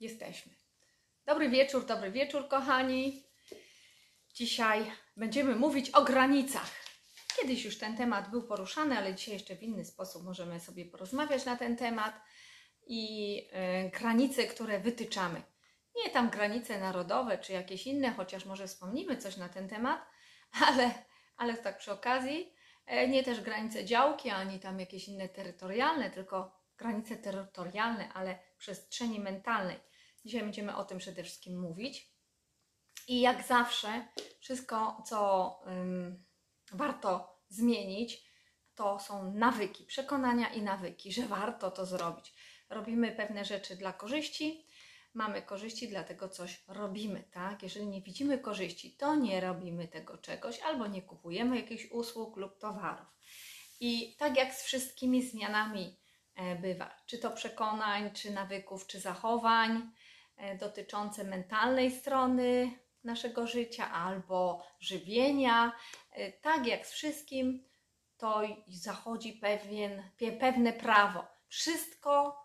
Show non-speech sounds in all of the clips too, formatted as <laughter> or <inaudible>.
Jesteśmy. Dobry wieczór, dobry wieczór, kochani. Dzisiaj będziemy mówić o granicach. Kiedyś już ten temat był poruszany, ale dzisiaj jeszcze w inny sposób możemy sobie porozmawiać na ten temat i e, granice, które wytyczamy. Nie tam granice narodowe czy jakieś inne, chociaż może wspomnimy coś na ten temat, <laughs> ale, ale tak przy okazji. E, nie też granice działki, ani tam jakieś inne terytorialne, tylko granice terytorialne, ale przestrzeni mentalnej. Dzisiaj będziemy o tym przede wszystkim mówić. I jak zawsze, wszystko, co warto zmienić, to są nawyki, przekonania i nawyki, że warto to zrobić. Robimy pewne rzeczy dla korzyści, mamy korzyści, dlatego coś robimy, tak? Jeżeli nie widzimy korzyści, to nie robimy tego czegoś albo nie kupujemy jakichś usług lub towarów. I tak jak z wszystkimi zmianami e, bywa, czy to przekonań, czy nawyków, czy zachowań dotyczące mentalnej strony naszego życia albo żywienia, e, tak jak z wszystkim, to zachodzi pewien, pewne prawo. Wszystko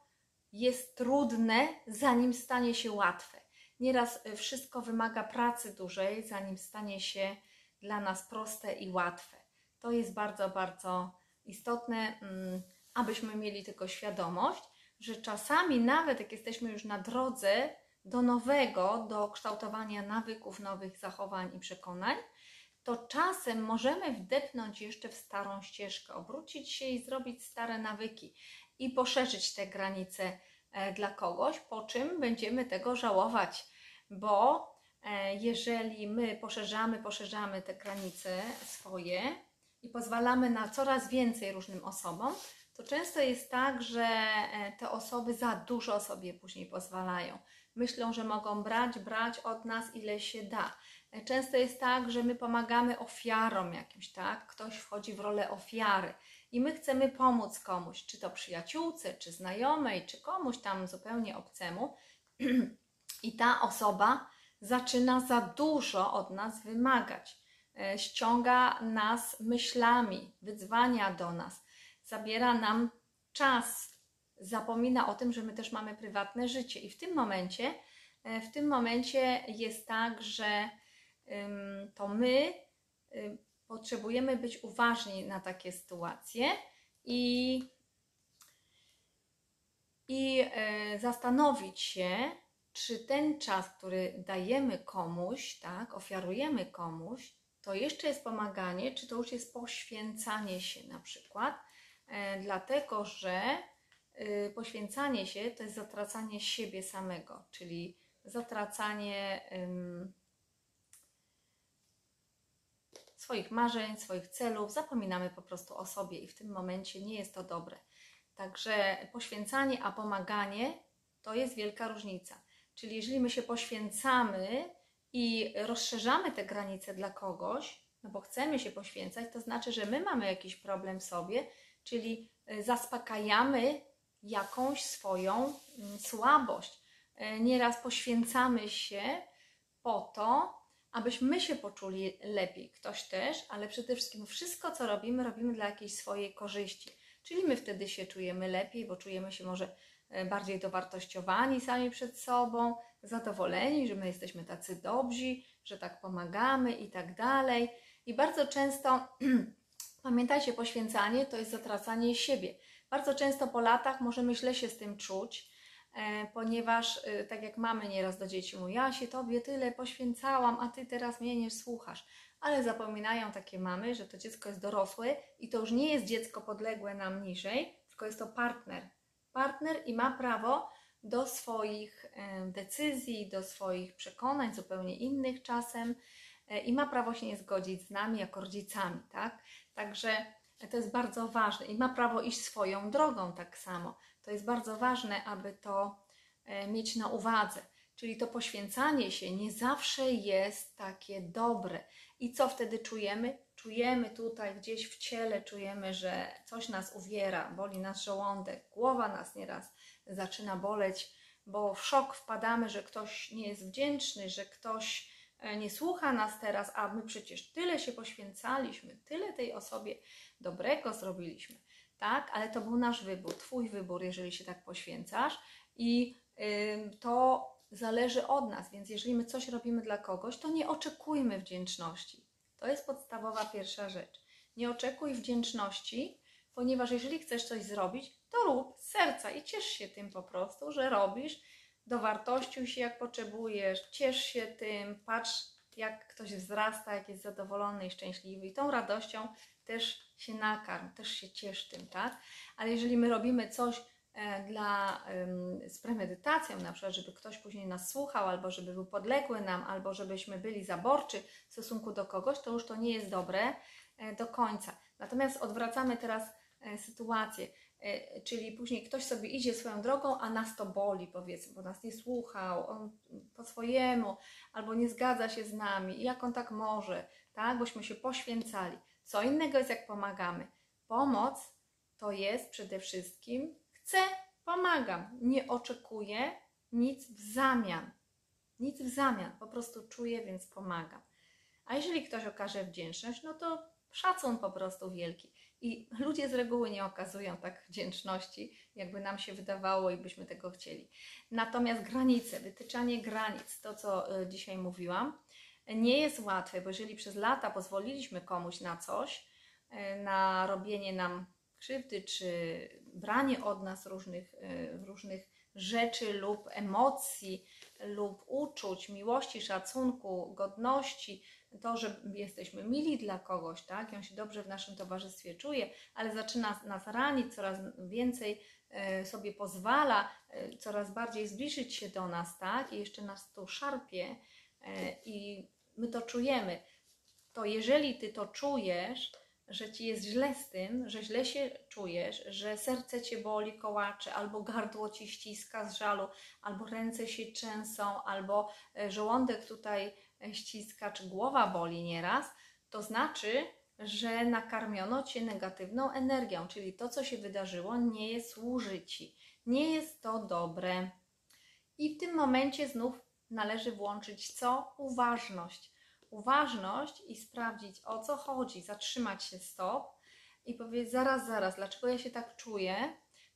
jest trudne, zanim stanie się łatwe. Nieraz wszystko wymaga pracy dużej, zanim stanie się dla nas proste i łatwe. To jest bardzo, bardzo istotne, mm, abyśmy mieli tylko świadomość, że czasami, nawet jak jesteśmy już na drodze do nowego, do kształtowania nawyków, nowych zachowań i przekonań, to czasem możemy wdepnąć jeszcze w starą ścieżkę, obrócić się i zrobić stare nawyki i poszerzyć te granice e, dla kogoś, po czym będziemy tego żałować, bo e, jeżeli my poszerzamy, poszerzamy te granice swoje i pozwalamy na coraz więcej różnym osobom, to często jest tak, że e, te osoby za dużo sobie później pozwalają. Myślą, że mogą brać, brać od nas ile się da. Często jest tak, że my pomagamy ofiarom jakimś, tak? Ktoś wchodzi w rolę ofiary i my chcemy pomóc komuś, czy to przyjaciółce, czy znajomej, czy komuś tam zupełnie obcemu, <clears throat> i ta osoba zaczyna za dużo od nas wymagać. E, ściąga nas myślami, wyzwania do nas, zabiera nam czas, zapomina o tym, że my też mamy prywatne życie. I w tym momencie, e, w tym momencie jest tak, że to my potrzebujemy być uważni na takie sytuacje i, i e, zastanowić się, czy ten czas, który dajemy komuś, tak, ofiarujemy komuś, to jeszcze jest pomaganie, czy to już jest poświęcanie się na przykład, e, dlatego że y, poświęcanie się to jest zatracanie siebie samego, czyli zatracanie swoich marzeń, swoich celów, zapominamy po prostu o sobie i w tym momencie nie jest to dobre. Także poświęcanie, a pomaganie to jest wielka różnica. Czyli jeżeli my się poświęcamy i rozszerzamy te granice dla kogoś, no bo chcemy się poświęcać, to znaczy, że my mamy jakiś problem w sobie, czyli y, zaspokajamy jakąś swoją mm, słabość. Y, nieraz poświęcamy się po to, abyśmy się poczuli lepiej, ktoś też, ale przede wszystkim wszystko, co robimy, robimy dla jakiejś swojej korzyści. Czyli my wtedy się czujemy lepiej, bo czujemy się może e, bardziej dowartościowani sami przed sobą, zadowoleni, że my jesteśmy tacy dobrzy, że tak pomagamy i tak dalej. I bardzo często, <clears throat> pamiętajcie, poświęcanie to jest zatracanie siebie. Bardzo często po latach możemy źle się z tym czuć, E, ponieważ e, tak jak mamy nieraz do dzieci mówią, ja się Tobie tyle poświęcałam, a Ty teraz mnie nie słuchasz. Ale zapominają takie mamy, że to dziecko jest dorosłe i to już nie jest dziecko podległe nam niżej, tylko jest to partner. Partner i ma prawo do swoich e, decyzji, do swoich przekonań, zupełnie innych czasem i ma prawo się nie zgodzić z nami jako rodzicami, tak? Także to jest bardzo ważne i ma prawo iść swoją drogą tak samo. To jest bardzo ważne, aby to e, mieć na uwadze. Czyli to poświęcanie się nie zawsze jest takie dobre. I co wtedy czujemy? Czujemy tutaj gdzieś w ciele, czujemy, że coś nas uwiera, boli nas żołądek, głowa nas nieraz zaczyna boleć, bo w szok wpadamy, że ktoś nie jest wdzięczny, że ktoś e, nie słucha nas teraz, a my przecież tyle się poświęcaliśmy, tyle tej osobie dobrego zrobiliśmy tak? Ale to był nasz wybór, Twój wybór, jeżeli się tak poświęcasz. I ym, to zależy od nas, więc jeżeli my coś robimy dla kogoś, to nie oczekujmy wdzięczności. To jest podstawowa pierwsza rzecz. Nie oczekuj wdzięczności, ponieważ jeżeli chcesz coś zrobić, to rób z serca i ciesz się tym po prostu, że robisz, dowartościuj się jak potrzebujesz, ciesz się tym, patrz jak ktoś wzrasta, jak jest zadowolony i szczęśliwy i tą radością też się nakarm, też się ciesz tym, tak? Ale jeżeli my robimy coś e, dla, z premedytacją, na przykład, żeby ktoś później nas słuchał, albo żeby był podległy nam, albo żebyśmy byli zaborczy w stosunku do kogoś, to już to nie jest dobre e, do końca. Natomiast odwracamy teraz e, sytuację, czyli później ktoś sobie idzie swoją drogą, a nas to boli, powiedzmy, bo nas nie słuchał, on po swojemu, albo nie zgadza się z nami, jak on tak może, tak, bośmy się poświęcali. Co innego jest, jak pomagamy. Pomoc to jest przede wszystkim chcę, pomagam, nie oczekuję nic w zamian. Nic w zamian, po prostu czuję, więc pomagam. A jeżeli ktoś okaże wdzięczność, no to szacun po prostu wielki. I ludzie z reguły nie okazują tak wdzięczności, jakby nam się wydawało i byśmy tego chcieli. Natomiast granice, wytyczanie granic, to co y, dzisiaj mówiłam, nie jest łatwe, bo jeżeli przez lata pozwoliliśmy komuś na coś, y, na robienie nam krzywdy, czy branie od nas różnych, y, różnych rzeczy lub emocji, lub uczuć, miłości, szacunku, godności, to, że jesteśmy mili dla kogoś, tak, i on się dobrze w naszym towarzystwie czuje, ale zaczyna nas ranić, coraz więcej e, sobie pozwala, e, coraz bardziej zbliżyć się do nas, tak, i jeszcze nas tu szarpie e, i my to czujemy. To jeżeli ty to czujesz, że ci jest źle z tym, że źle się czujesz, że serce cię boli, kołacze, albo gardło ci ściska z żalu, albo ręce się trzęsą, albo e, żołądek tutaj e, ściska, czy głowa boli nieraz, to znaczy, że nakarmiono cię negatywną energią, czyli to, co się wydarzyło, nie jest służy ci, nie jest to dobre. I w tym momencie znów należy włączyć co? Uważność uważność i sprawdzić o co chodzi, zatrzymać się stop i powiedzieć zaraz, zaraz, dlaczego ja się tak czuję?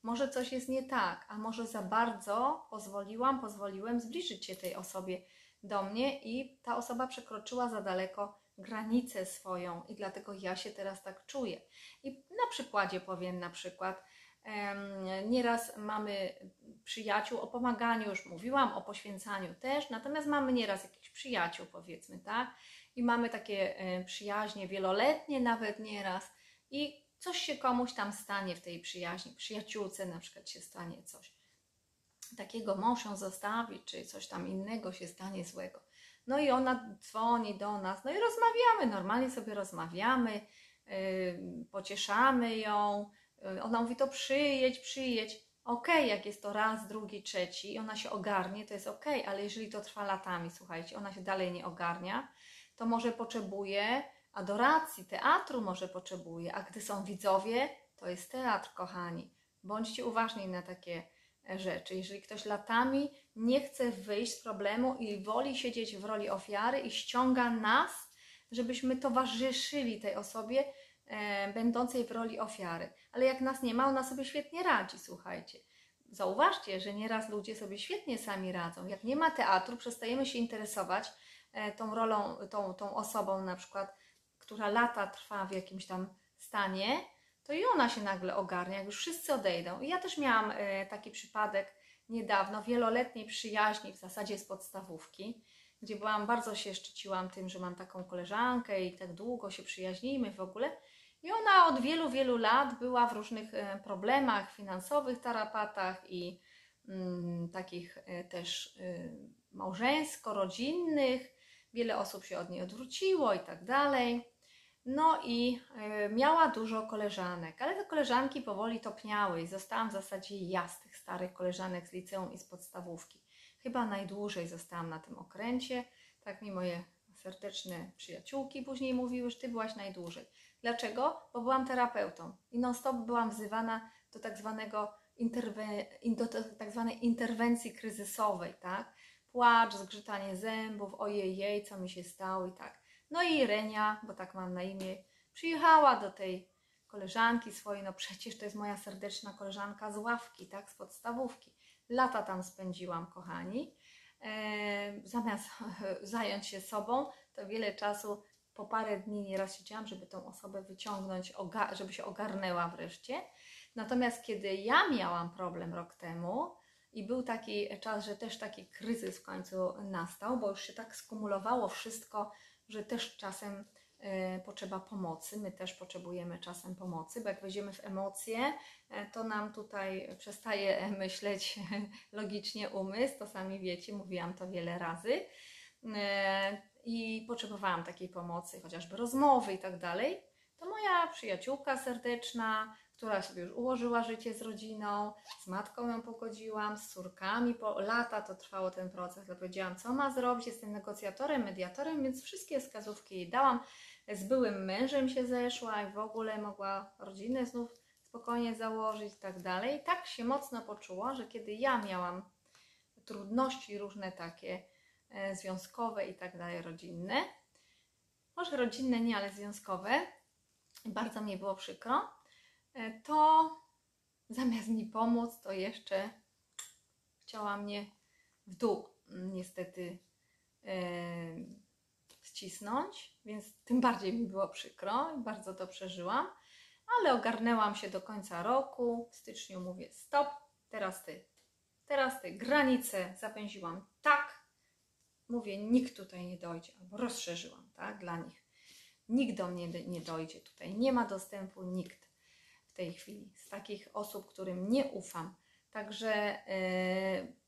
Może coś jest nie tak, a może za bardzo pozwoliłam, pozwoliłem zbliżyć się tej osobie do mnie i ta osoba przekroczyła za daleko granicę swoją i dlatego ja się teraz tak czuję. I na przykładzie powiem na przykład, Nieraz mamy przyjaciół o pomaganiu, już mówiłam, o poświęcaniu też, natomiast mamy nieraz jakichś przyjaciół, powiedzmy, tak? I mamy takie e, przyjaźnie wieloletnie, nawet nieraz, i coś się komuś tam stanie w tej przyjaźni, przyjaciółce na przykład się stanie coś. Takiego mąż ją zostawi, czy coś tam innego się stanie złego. No i ona dzwoni do nas, no i rozmawiamy, normalnie sobie rozmawiamy, yy, pocieszamy ją, Y, ona mówi, to przyjedź, przyjedź. Okay, jak jest to raz, drugi, trzeci i ona się ogarnie, to jest okay, ale jeżeli to trwa latami, słuchajcie, ona się dalej nie ogarnia, to może potrzebuje adoracji, teatru może potrzebuje, a gdy są widzowie, to jest teatr, kochani. Bądźcie uważni na takie e, rzeczy. Jeżeli ktoś latami nie chce wyjść z problemu i woli siedzieć w roli ofiary i ściąga nas, żebyśmy towarzyszyli tej osobie, będącej w roli ofiary. Ale jak nas nie ma, ona sobie świetnie radzi, słuchajcie. Zauważcie, że nieraz ludzie sobie świetnie sami radzą. Jak nie ma teatru, przestajemy się interesować e, tą rolą, tą, tą osobą na przykład, która lata trwa w jakimś tam stanie, to i ona się nagle ogarnia, jak już wszyscy odejdą. I ja też miałam e, taki przypadek niedawno, wieloletniej przyjaźni, w zasadzie z podstawówki, gdzie byłam, bardzo się szczyciłam tym, że mam taką koleżankę i tak długo się przyjaźnimy w ogóle. I ona od wielu, wielu lat była w różnych e, problemach finansowych, tarapatach i mm, takich e, też y, małżeńsko-rodzinnych. Wiele osób się od niej odwróciło i tak dalej. No i y, miała dużo koleżanek, ale te koleżanki powoli topniały i zostałam w zasadzie ja z tych starych koleżanek z liceum i z podstawówki. Chyba najdłużej zostałam na tym okręcie. Tak mi moje serdeczne przyjaciółki później mówiły, że ty byłaś najdłużej. Dlaczego? Bo byłam terapeutą i non-stop byłam wzywana do tak zwanego interwe- do tak zwanej interwencji kryzysowej, tak? Płacz, zgrzytanie zębów, ojej, co mi się stało i tak. No i Renia, bo tak mam na imię, przyjechała do tej koleżanki swojej, no przecież to jest moja serdeczna koleżanka z ławki, tak, z podstawówki. Lata tam spędziłam, kochani. E, zamiast <laughs> zająć się sobą, to wiele czasu, po parę dni nieraz siedziałam, żeby tą osobę wyciągnąć, żeby się ogarnęła wreszcie. Natomiast kiedy ja miałam problem rok temu i był taki czas, że też taki kryzys w końcu nastał, bo już się tak skumulowało wszystko, że też czasem e, potrzeba pomocy. My też potrzebujemy czasem pomocy, bo jak wejdziemy w emocje, e, to nam tutaj przestaje <laughs> myśleć logicznie umysł. To sami wiecie, mówiłam to wiele razy. I potrzebowałam takiej pomocy, chociażby rozmowy i tak dalej. To moja przyjaciółka serdeczna, która sobie już ułożyła życie z rodziną, z matką ją pogodziłam, z córkami, po lata to trwało ten proces, ale powiedziałam, co ma zrobić, jestem negocjatorem, mediatorem, więc wszystkie wskazówki jej dałam. Z byłym mężem się zeszła i w ogóle mogła rodzinę znów spokojnie założyć i tak dalej. Tak się mocno poczuła, że kiedy ja miałam trudności różne takie związkowe i tak dalej, rodzinne, może rodzinne nie, ale związkowe, bardzo mi było przykro, e, to zamiast mi pomóc, to jeszcze chciała mnie w dół mm, niestety e, ścisnąć, więc tym bardziej mi było przykro i bardzo to przeżyłam, ale ogarnęłam się do końca roku. W styczniu mówię stop, teraz ty, teraz ty. Granice zapędziłam tak, mówię, nikt tutaj nie dojdzie, albo rozszerzyłam, tak, dla nich. Nikt do mnie nie dojdzie tutaj, nie ma dostępu nikt w tej chwili z takich osób, którym nie ufam. Także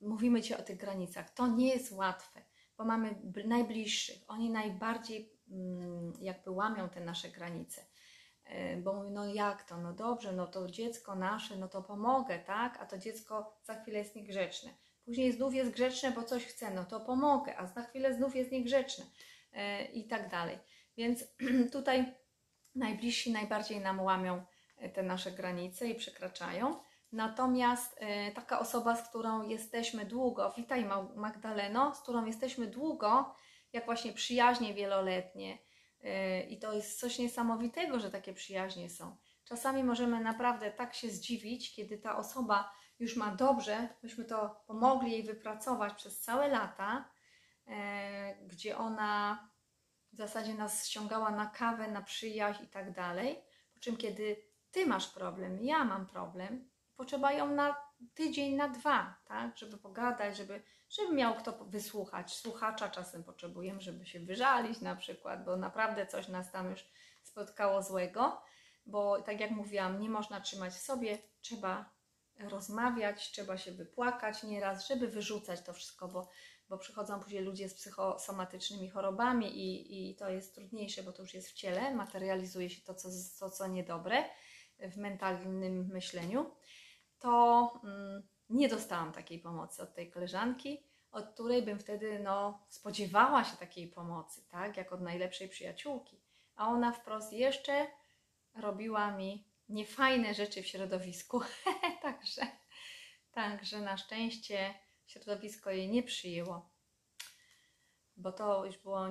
yy, mówimy Ci o tych granicach. To nie jest łatwe, bo mamy bl- najbliższych. Oni najbardziej mm, jakby łamią te nasze granice. Yy, bo mówią, no jak to, no dobrze, no to dziecko nasze, no to pomogę, tak? A to dziecko za chwilę jest niegrzeczne. Później znów jest grzeczne, bo coś chce, no to pomogę, a za chwilę znów jest niegrzeczne yy, i tak dalej. Więc <clears throat> tutaj najbliżsi najbardziej nam łamią e, te nasze granice i przekraczają. Natomiast e, taka osoba, z którą jesteśmy długo, witaj Mag- Magdaleno, z którą jesteśmy długo, jak właśnie przyjaźnie wieloletnie, e, i to jest coś niesamowitego, że takie przyjaźnie są. Czasami możemy naprawdę tak się zdziwić, kiedy ta osoba już ma dobrze, myśmy to pomogli jej wypracować przez całe lata, e, gdzie ona w zasadzie nas ściągała na kawę, na przyjaźń i tak dalej. Po czym, kiedy ty masz problem, ja mam problem, potrzeba ją na tydzień, na dwa, tak, żeby pogadać, żeby, żeby miał kto wysłuchać. Słuchacza czasem potrzebujemy, żeby się wyżalić na przykład, bo naprawdę coś nas tam już spotkało złego, bo tak jak mówiłam, nie można trzymać w sobie, trzeba rozmawiać, trzeba się wypłakać nieraz, żeby wyrzucać to wszystko, bo bo przychodzą później ludzie z psychosomatycznymi chorobami i, i to jest trudniejsze, bo to już jest w ciele, materializuje się to, co, to, co niedobre w mentalnym myśleniu, to mm, nie dostałam takiej pomocy od tej koleżanki, od której bym wtedy no, spodziewała się takiej pomocy, tak, jak od najlepszej przyjaciółki. A ona wprost jeszcze robiła mi niefajne rzeczy w środowisku, <laughs> także, także na szczęście środowisko jej nie przyjęło, bo to już było.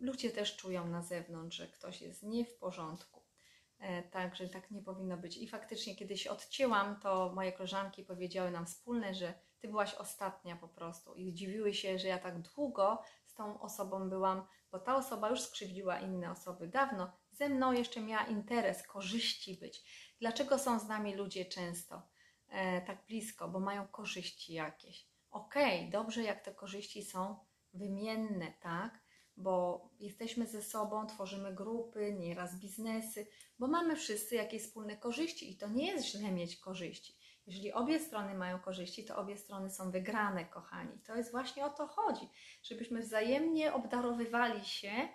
Ludzie też czują na zewnątrz, że ktoś jest nie w porządku. E, Także tak nie powinno być. I faktycznie, kiedy się odcięłam, to moje koleżanki powiedziały nam wspólne, że ty byłaś ostatnia po prostu. I zdziwiły się, że ja tak długo z tą osobą byłam, bo ta osoba już skrzywdziła inne osoby dawno. Ze mną jeszcze miała interes, korzyści być. Dlaczego są z nami ludzie często e, tak blisko? Bo mają korzyści jakieś okej, okay, dobrze jak te korzyści są wymienne, tak? Bo jesteśmy ze sobą, tworzymy grupy, nieraz biznesy, bo mamy wszyscy jakieś wspólne korzyści i to nie jest źle mieć korzyści. Jeżeli obie strony mają korzyści, to obie strony są wygrane, kochani. To jest właśnie o to chodzi, żebyśmy wzajemnie obdarowywali się.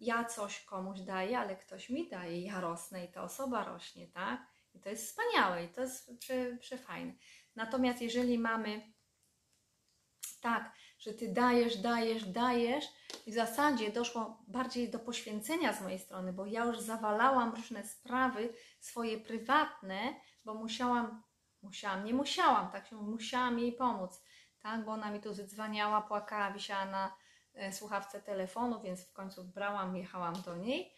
Ja coś komuś daję, ale ktoś mi daje, ja rosnę i ta osoba rośnie, tak? I to jest wspaniałe i to jest prze, przefajne. Natomiast jeżeli mamy tak, że ty dajesz, dajesz, dajesz, i w zasadzie doszło bardziej do poświęcenia z mojej strony, bo ja już zawalałam różne sprawy swoje prywatne, bo musiałam, musiałam, nie musiałam, tak się musiałam jej pomóc, tak, bo ona mi tu zdzwaniała, płakała, wisiała na słuchawce telefonu, więc w końcu brałam, jechałam do niej,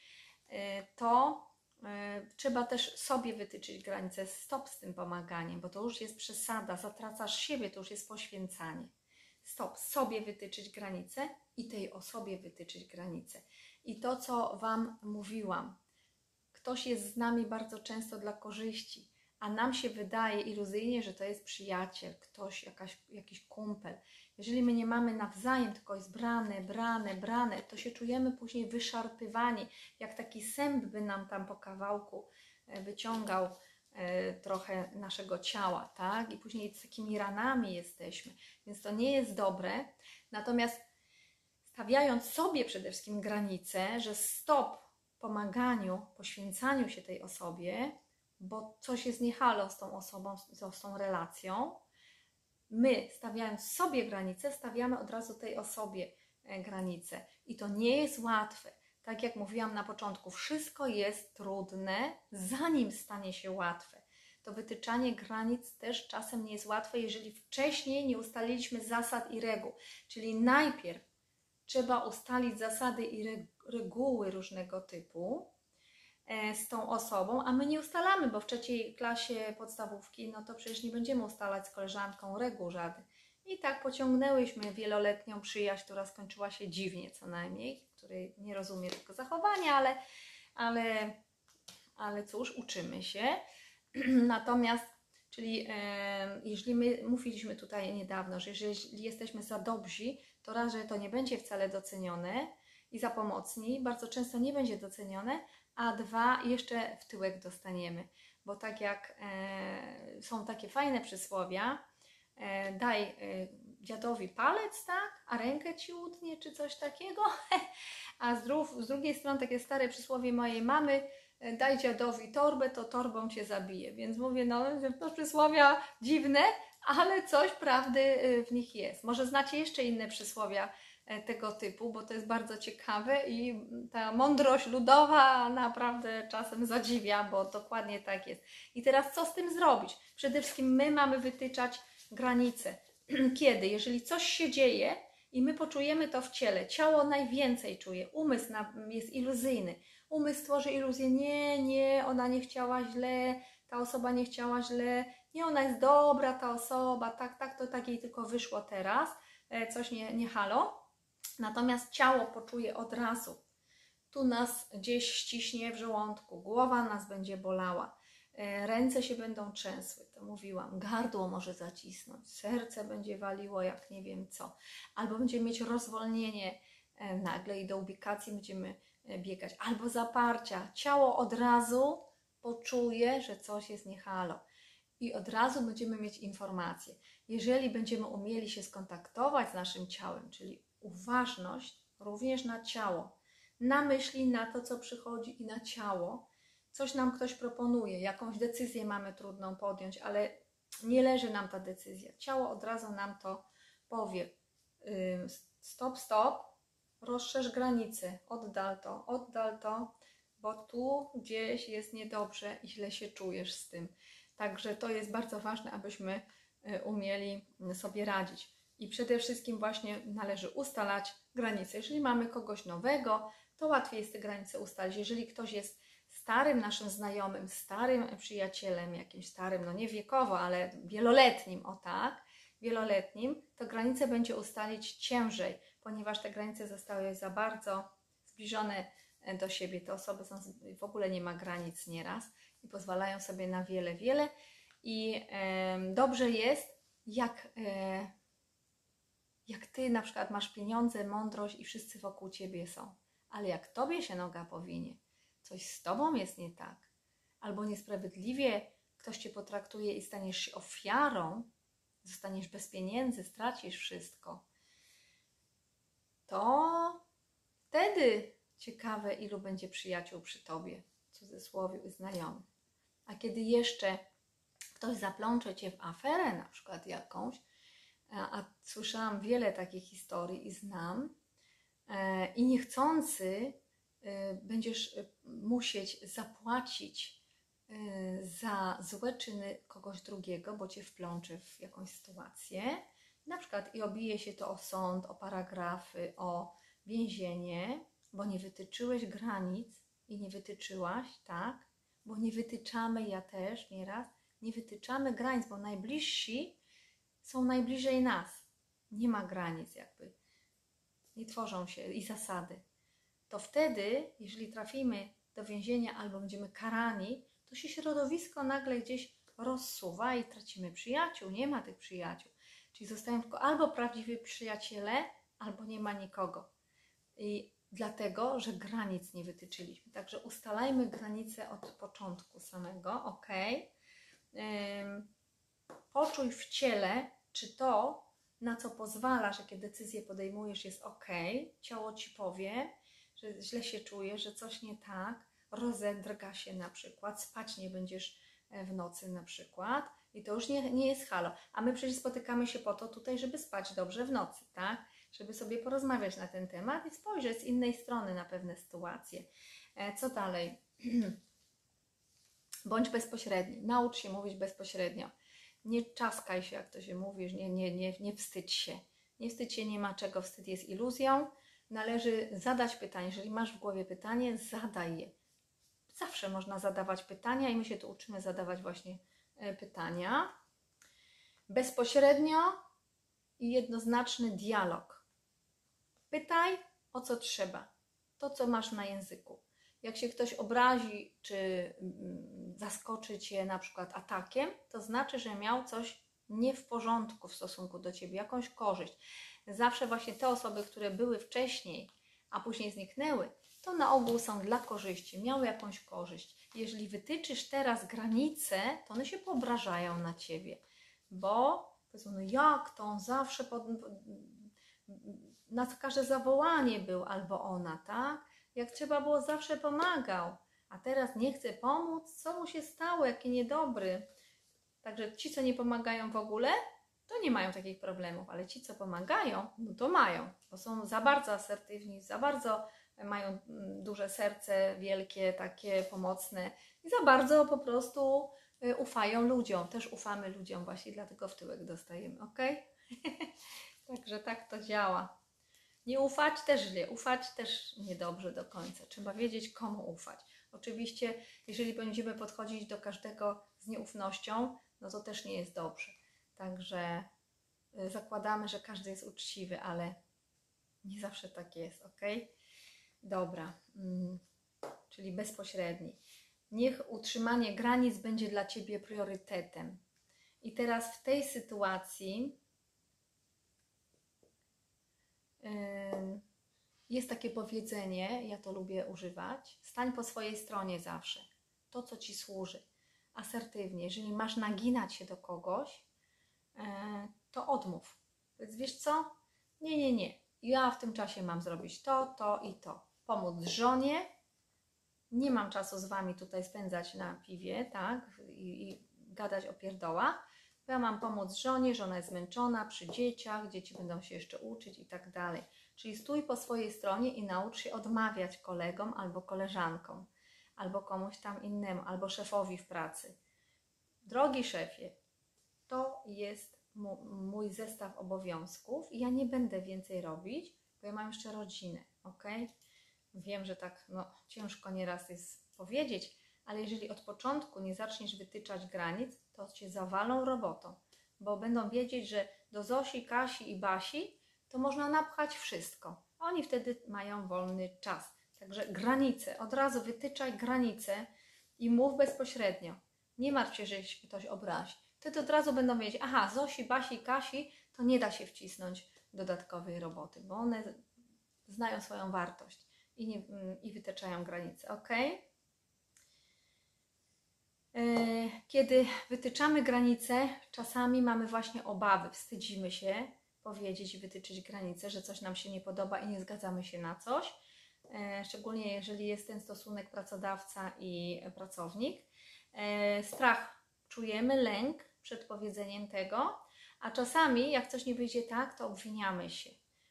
e, to e, trzeba też sobie wytyczyć granice. Stop z tym pomaganiem, bo to już jest przesada, zatracasz siebie, to już jest poświęcanie. Stop, sobie wytyczyć granice i tej osobie wytyczyć granice. I to, co Wam mówiłam, ktoś jest z nami bardzo często dla korzyści, a nam się wydaje iluzyjnie, że to jest przyjaciel, ktoś, jakaś, jakiś kumpel. Jeżeli my nie mamy nawzajem, tylko jest brane, brane, brane, to się czujemy później wyszarpywani, jak taki sęp by nam tam po kawałku e, wyciągał e, trochę naszego ciała, tak? I później z takimi ranami jesteśmy. Więc to nie jest dobre. Natomiast stawiając sobie przede wszystkim granice, że stop pomaganiu, poświęcaniu się tej osobie, bo coś jest niehalo z tą osobą, z tą relacją, my stawiając sobie granice, stawiamy od razu tej osobie e, granice. I to nie jest łatwe. Tak jak mówiłam na początku, wszystko jest trudne, zanim stanie się łatwe. To wytyczanie granic też czasem nie jest łatwe, jeżeli wcześniej nie ustaliliśmy zasad i reguł. Czyli najpierw trzeba ustalić zasady i reguły różnego typu z tą osobą, a my nie ustalamy, bo w trzeciej klasie podstawówki, no to przecież nie będziemy ustalać z koleżanką reguł żadnych. I tak pociągnęłyśmy wieloletnią przyjaźń, która skończyła się dziwnie co najmniej, której nie rozumie tego zachowania, ale, ale, ale cóż, uczymy się. <clears throat> Natomiast, czyli e, jeżeli my mówiliśmy tutaj niedawno, że jeżeli jesteśmy za dobrzy, to raz, że to nie będzie wcale docenione i za pomocni, bardzo często nie będzie docenione, a dwa, jeszcze w tyłek dostaniemy. Bo tak jak e, są takie fajne przysłowia, e, daj e, dziadowi palec, tak, a rękę ci utnie, czy coś takiego, <laughs> a z, z drugiej strony takie stare przysłowie mojej mamy, e, daj dziadowi torbę, to torbą cię zabije. Więc mówię, no, to przysłowia dziwne, ale coś prawdy y, w nich jest. Może znacie jeszcze inne przysłowia e, tego typu, bo to jest bardzo ciekawe i ta mądrość ludowa naprawdę czasem zadziwia, bo dokładnie tak jest. I teraz co z tym zrobić? Przede wszystkim my mamy wytyczać granice. <clears throat> Kiedy? Jeżeli coś się dzieje i my poczujemy to w ciele, ciało najwięcej czuje, umysł jest iluzyjny. Umysł tworzy iluzję, nie, nie, ona nie chciała źle, ta osoba nie chciała źle, nie, ona jest dobra, ta osoba, tak, tak, to tak jej tylko wyszło teraz, e, coś nie, nie halo. Natomiast ciało poczuje od razu. Tu nas gdzieś ściśnie w żołądku, głowa nas będzie bolała, e, ręce się będą trzęsły, to mówiłam, gardło może zacisnąć, serce będzie waliło jak nie wiem co, albo będziemy mieć rozwolnienie. E, nagle i do ubikacji będziemy biegać, albo zaparcia. Ciało od razu poczuje, że coś jest niehalo. I od razu będziemy mieć informację. Jeżeli będziemy umieli się skontaktować z naszym ciałem, czyli uważność również na ciało, na myśli, na to, co przychodzi i na ciało, coś nam ktoś proponuje, jakąś decyzję mamy trudną podjąć, ale nie leży nam ta decyzja. Ciało od razu nam to powie. Stop, stop, rozszerz granice, oddal to, oddal to, bo tu gdzieś jest niedobrze i źle się czujesz z tym. Także to jest bardzo ważne, abyśmy e, umieli sobie radzić. I przede wszystkim właśnie należy ustalać granice. Jeżeli mamy kogoś nowego, to łatwiej jest te granice ustalić. Jeżeli ktoś jest starym naszym znajomym, starym przyjacielem, jakimś starym, no nie wiekowo, ale wieloletnim, o tak, wieloletnim, to granice będzie ustalić ciężej, ponieważ te granice zostały za bardzo zbliżone e, do siebie. Te osoby są, w ogóle nie ma granic nieraz i pozwalają sobie na wiele, wiele. I e, dobrze jest, jak, e, jak ty na przykład masz pieniądze, mądrość i wszyscy wokół ciebie są. Ale jak tobie się noga powinie, coś z tobą jest nie tak, albo niesprawiedliwie ktoś cię potraktuje i staniesz się ofiarą, zostaniesz bez pieniędzy, stracisz wszystko, to wtedy ciekawe, ilu będzie przyjaciół przy tobie, w cudzysłowie, znajomych. A kiedy jeszcze ktoś zaplącze cię w aferę, na przykład jakąś, a, słyszałam wiele takich historii i znam, e, i niechcący e, będziesz e, musieć zapłacić za złe czyny kogoś drugiego, bo cię wplączy w jakąś sytuację, na przykład i obije się to o sąd, o paragrafy, o więzienie, bo nie wytyczyłeś granic i nie wytyczyłaś, tak? bo nie wytyczamy, ja też nieraz, nie wytyczamy granic, bo najbliżsi są najbliżej nas. Nie ma granic, jakby. Nie tworzą się i zasady. To wtedy, jeżeli trafimy do więzienia albo będziemy karani, to się środowisko nagle gdzieś rozsuwa i tracimy przyjaciół, nie ma tych przyjaciół. Czyli zostają tylko albo prawdziwi przyjaciele, albo nie ma nikogo. I dlatego, że granic nie wytyczyliśmy. Także ustalajmy granice od początku samego, ok? Poczuj w ciele, czy to, na co pozwalasz, jakie decyzje podejmujesz, jest ok. Ciało ci powie, że źle się czujesz, że coś nie tak, rozedrga się na przykład, spać nie będziesz e, w nocy na przykład. I to już nie, nie jest halo. A my przecież spotykamy się po to tutaj, żeby spać dobrze w nocy, tak? Żeby sobie porozmawiać na ten temat i spojrzeć z innej strony na pewne sytuacje. E, co dalej? <clears throat> Bądź bezpośredni. Naucz się mówić bezpośrednio. Nie czaskaj się, jak to się mówi, nie, nie, nie, nie wstydź się. Nie wstydź się, nie ma czego. Wstyd jest iluzją. Należy zadać pytanie. Jeżeli masz w głowie pytanie, zadaj je. Zawsze można zadawać pytania i my się tu uczymy zadawać właśnie e, pytania. Bezpośrednio i jednoznaczny dialog. Pytaj o co trzeba. To, co masz na języku. Jak się ktoś obrazi, czy mm, zaskoczy cię na przykład atakiem, to znaczy, że miał coś nie w porządku w stosunku do ciebie, jakąś korzyść. Zawsze właśnie te osoby, które były wcześniej, a później zniknęły, to na ogół są dla korzyści, miały jakąś korzyść. Jeżeli wytyczysz teraz granice, to one się poobrażają na ciebie, bo powiedzą, no jak to on zawsze pod, na każde zawołanie był albo ona, tak? Jak trzeba było, zawsze pomagał, a teraz nie chce pomóc, co mu się stało, jaki niedobry. Także ci, co nie pomagają w ogóle, to nie mają takich problemów, ale ci, co pomagają, no to mają, bo są za bardzo asertywni, za bardzo mają mm, duże serce, wielkie, takie pomocne i za bardzo po prostu y, ufają ludziom. Też ufamy ludziom, właśnie dlatego w tyłek dostajemy, ok? <laughs> Także tak to działa. Nie ufać też źle, ufać też niedobrze do końca. Trzeba wiedzieć, komu ufać. Oczywiście, jeżeli będziemy podchodzić do każdego z nieufnością, no to też nie jest dobrze. Także y, zakładamy, że każdy jest uczciwy, ale nie zawsze tak jest, ok? Dobra, mm, czyli bezpośredni. Niech utrzymanie granic będzie dla Ciebie priorytetem. I teraz w tej sytuacji jest takie powiedzenie, ja to lubię używać: stań po swojej stronie zawsze. To, co ci służy. Asertywnie. Jeżeli masz naginać się do kogoś, e, to odmów. Więc wiesz co? Nie, nie, nie. Ja w tym czasie mam zrobić to, to i to. Pomóc żonie. Nie mam czasu z wami tutaj spędzać na piwie, tak? I, i gadać o pierdołach ja mam pomóc żonie, żona jest zmęczona, przy dzieciach, dzieci będą się jeszcze uczyć i tak dalej. Czyli stój po swojej stronie i naucz się odmawiać kolegom albo koleżankom, albo komuś tam innemu, albo szefowi w pracy. Drogi szefie, to jest mój zestaw obowiązków i ja nie będę więcej robić, bo ja mam jeszcze rodzinę, ok? Wiem, że tak no, ciężko nieraz jest powiedzieć, ale jeżeli od początku nie zaczniesz wytyczać granic, to cię zawalą robotą, bo będą wiedzieć, że do Zosi, Kasi i Basi to można napchać wszystko. Oni wtedy mają wolny czas. Także granice, od razu wytyczaj granice i mów bezpośrednio. Nie martw się, że ktoś obrazi. Wtedy od razu będą wiedzieć, aha, Zosi, Basi, Kasi, to nie da się wcisnąć dodatkowej roboty, bo one znają swoją wartość i, nie, i wytyczają granice, ok? E, kiedy wytyczamy granice, czasami mamy właśnie obawy, wstydzimy się powiedzieć i wytyczyć granice, że coś nam się nie podoba i nie zgadzamy się na coś. E, szczególnie jeżeli jest ten stosunek pracodawca i pracownik. E, strach czujemy, lęk przed powiedzeniem tego, a czasami, jak coś nie wyjdzie tak, to obwiniamy się.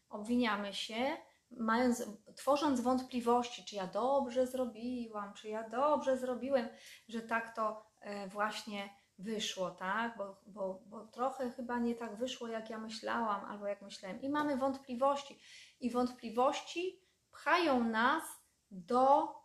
Obwiniamy się, mając, tworząc wątpliwości, czy ja dobrze zrobiłam, czy ja dobrze zrobiłem, że tak to e, właśnie wyszło, tak? Bo, bo, bo trochę chyba nie tak wyszło, jak ja myślałam, albo jak myślałem. I mamy wątpliwości. I wątpliwości pchają nas do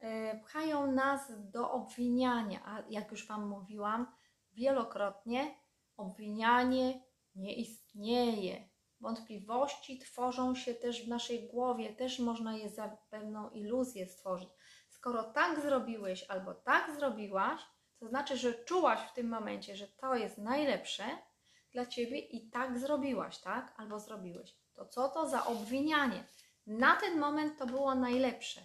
e, pchają nas do obwiniania. A jak już Wam mówiłam wielokrotnie, obwinianie nie istnieje. Wątpliwości tworzą się też w naszej głowie, też można je za pewną iluzję stworzyć. Skoro tak zrobiłeś albo tak zrobiłaś, to znaczy, że czułaś w tym momencie, że to jest najlepsze dla ciebie i tak zrobiłaś, tak? Albo zrobiłeś. To co to za obwinianie? Na ten moment to było najlepsze,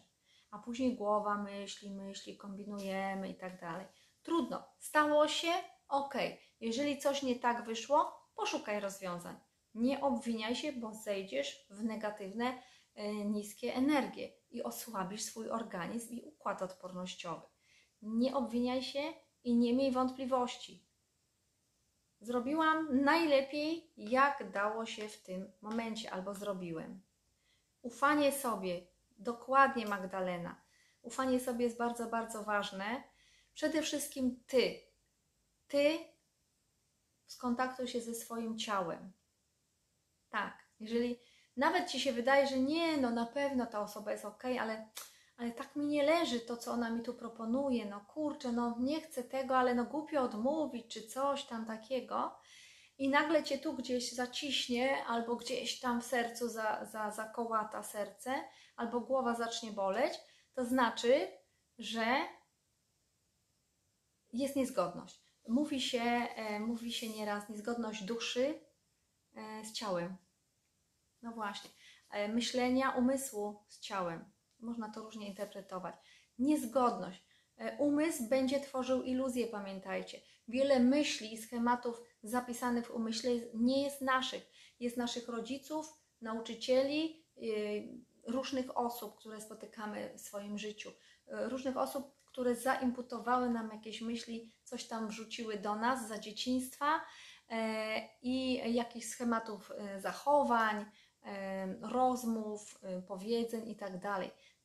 a później głowa myśli, myśli, kombinujemy i tak dalej. Trudno. Stało się? Ok. Jeżeli coś nie tak wyszło, poszukaj rozwiązań. Nie obwiniaj się, bo zejdziesz w negatywne, e, niskie energie i osłabisz swój organizm i układ odpornościowy. Nie obwiniaj się i nie miej wątpliwości. Zrobiłam najlepiej, jak dało się w tym momencie, albo zrobiłem. Ufanie sobie, dokładnie Magdalena. Ufanie sobie jest bardzo, bardzo ważne. Przede wszystkim ty. Ty skontaktuj się ze swoim ciałem. Tak, jeżeli nawet ci się wydaje, że nie, no na pewno ta osoba jest ok, ale, ale tak mi nie leży to, co ona mi tu proponuje. No kurczę, no nie chcę tego, ale no głupio odmówić, czy coś tam takiego. I nagle cię tu gdzieś zaciśnie, albo gdzieś tam w sercu za, za, zakołata serce, albo głowa zacznie boleć, to znaczy, że jest niezgodność. Mówi się, e, mówi się nieraz niezgodność duszy z ciałem. No właśnie. E, myślenia umysłu z ciałem. Można to różnie interpretować. Niezgodność. E, umysł będzie tworzył iluzję, pamiętajcie. Wiele myśli i schematów zapisanych w umyśle nie jest naszych. Jest naszych rodziców, nauczycieli, e, różnych osób, które spotykamy w swoim życiu. E, Różnych osób, które zaimputowały nam jakieś myśli, coś tam wrzuciły do nas za dzieciństwa e, i jakichś schematów e, zachowań, e, rozmów, e, powiedzeń i tak.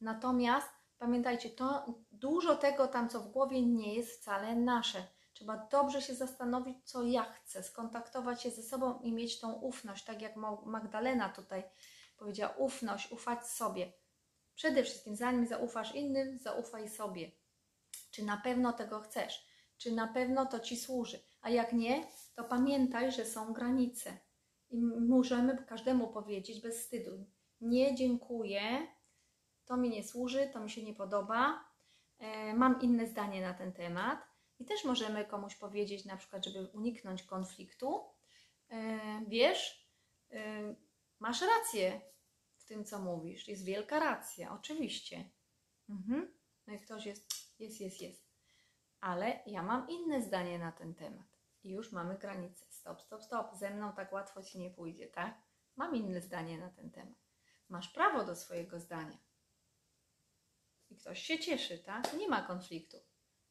Natomiast pamiętajcie, to dużo tego tam, co w głowie, nie jest wcale nasze. Trzeba dobrze się zastanowić, co ja chcę, skontaktować się ze sobą i mieć tą ufność, tak jak Magdalena tutaj powiedziała, ufność, ufać sobie. Przede wszystkim, zanim zaufasz innym, zaufaj sobie. Czy na pewno tego chcesz? Czy na pewno to ci służy? A jak nie, to pamiętaj, że są granice. I możemy każdemu powiedzieć bez wstydu: Nie dziękuję, to mi nie służy, to mi się nie podoba, e, mam inne zdanie na ten temat. I też możemy komuś powiedzieć, na przykład, żeby uniknąć konfliktu: e, Wiesz, e, masz rację w tym, co mówisz, jest wielka racja, oczywiście. Mhm. No i ktoś jest, jest, jest, jest. Ale ja mam inne zdanie na ten temat. I już mamy granicę. Stop, stop, stop. Ze mną tak łatwo ci nie pójdzie, tak? Mam inne zdanie na ten temat. Masz prawo do swojego zdania. I ktoś się cieszy, tak? Nie ma konfliktu.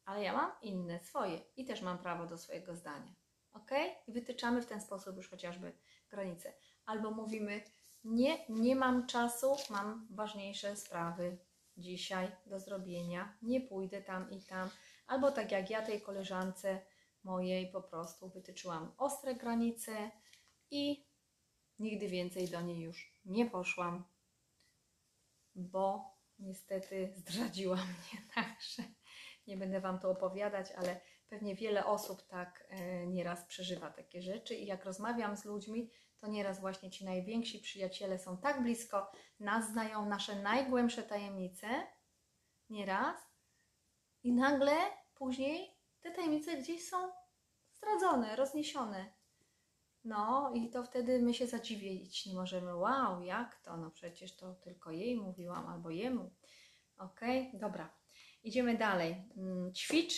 Ale ja mam inne, swoje. I też mam prawo do swojego zdania. Ok? I wytyczamy w ten sposób już chociażby granice. Albo mówimy, nie, nie mam czasu, mam ważniejsze sprawy dzisiaj do zrobienia, nie pójdę tam i tam. Albo tak jak ja tej koleżance mojej po prostu wytyczyłam ostre granice i nigdy więcej do niej już nie poszłam, bo niestety zdradziła <laughs> mnie, także nie będę Wam to opowiadać, ale pewnie wiele osób tak e, nieraz przeżywa takie rzeczy i jak rozmawiam z ludźmi, to nieraz właśnie ci najwięksi przyjaciele są tak blisko, nas znają nasze najgłębsze tajemnice, nieraz, i nagle później te tajemnice gdzieś są zdradzone, rozniesione. No i to wtedy my się zadziwić nie możemy. Wow, jak to? No przecież to tylko jej mówiłam albo jemu. Ok, dobra. Idziemy dalej. Mm, Ćwicz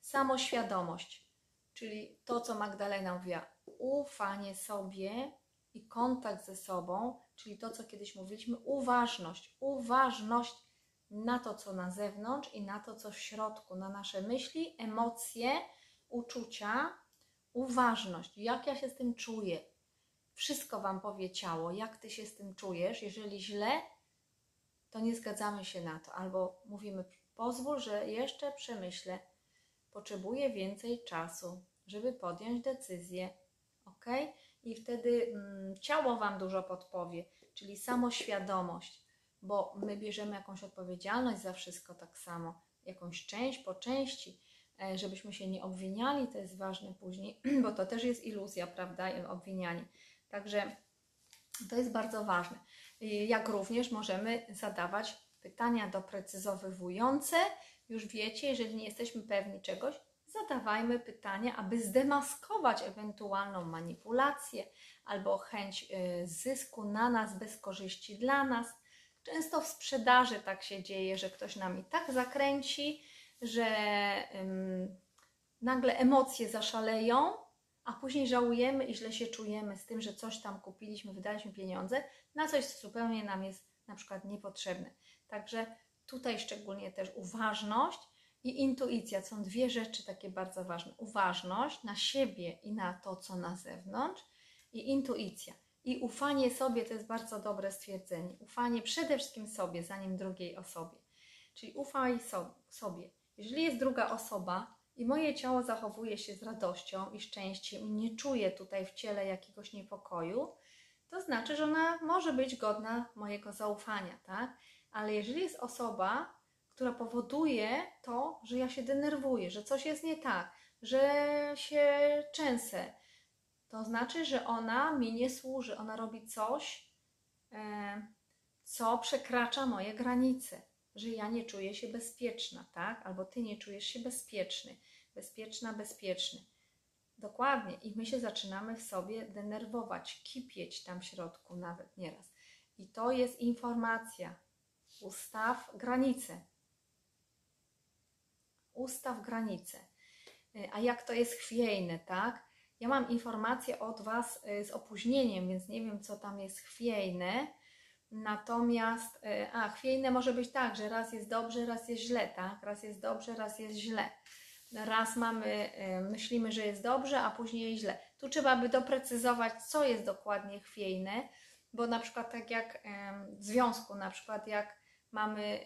samoświadomość, czyli to, co Magdalena mówiła, ufanie sobie i kontakt ze sobą, czyli to, co kiedyś mówiliśmy, uważność, uważność na to, co na zewnątrz i na to, co w środku, na nasze myśli, emocje, uczucia, uważność, jak ja się z tym czuję. Wszystko Wam powie ciało, jak Ty się z tym czujesz. Jeżeli źle, to nie zgadzamy się na to, albo mówimy, pozwól, że jeszcze przemyślę, potrzebuję więcej czasu, żeby podjąć decyzję, ok? I wtedy mm, ciało Wam dużo podpowie, czyli samoświadomość. Bo my bierzemy jakąś odpowiedzialność za wszystko tak samo, jakąś część po części, e, żebyśmy się nie obwiniali, to jest ważne później, <clears throat> bo to też jest iluzja, prawda, obwinianie. Także to jest bardzo ważne. Jak również możemy zadawać pytania doprecyzowujące. Już wiecie, jeżeli nie jesteśmy pewni czegoś, zadawajmy pytania, aby zdemaskować ewentualną manipulację albo chęć y, zysku na nas bez korzyści dla nas. Często w sprzedaży tak się dzieje, że ktoś nam i tak zakręci, że um, nagle emocje zaszaleją, a później żałujemy i źle się czujemy z tym, że coś tam kupiliśmy, wydaliśmy pieniądze na coś, co zupełnie nam jest na przykład niepotrzebne. Także tutaj szczególnie też uważność i intuicja są dwie rzeczy takie bardzo ważne. Uważność na siebie i na to, co na zewnątrz, i intuicja. I ufanie sobie to jest bardzo dobre stwierdzenie. Ufanie przede wszystkim sobie, zanim drugiej osobie. Czyli ufaj sobie. Jeżeli jest druga osoba i moje ciało zachowuje się z radością i szczęściem i nie czuje tutaj w ciele jakiegoś niepokoju, to znaczy, że ona może być godna mojego zaufania, tak? Ale jeżeli jest osoba, która powoduje to, że ja się denerwuję, że coś jest nie tak, że się częsę, to znaczy, że ona mi nie służy, ona robi coś, e, co przekracza moje granice, że ja nie czuję się bezpieczna, tak? Albo ty nie czujesz się bezpieczny, bezpieczna, bezpieczny. Dokładnie. I my się zaczynamy w sobie denerwować, kipieć tam w środku nawet nieraz. I to jest informacja. Ustaw granice. Ustaw granice. E, a jak to jest chwiejne, tak? Ja mam informację od Was y, z opóźnieniem, więc nie wiem, co tam jest chwiejne. Natomiast, y, a chwiejne może być tak, że raz jest dobrze, raz jest źle, tak? Raz jest dobrze, raz jest źle. Raz mamy, y, myślimy, że jest dobrze, a później źle. Tu trzeba by doprecyzować, co jest dokładnie chwiejne, bo na przykład tak jak w związku, na przykład jak mamy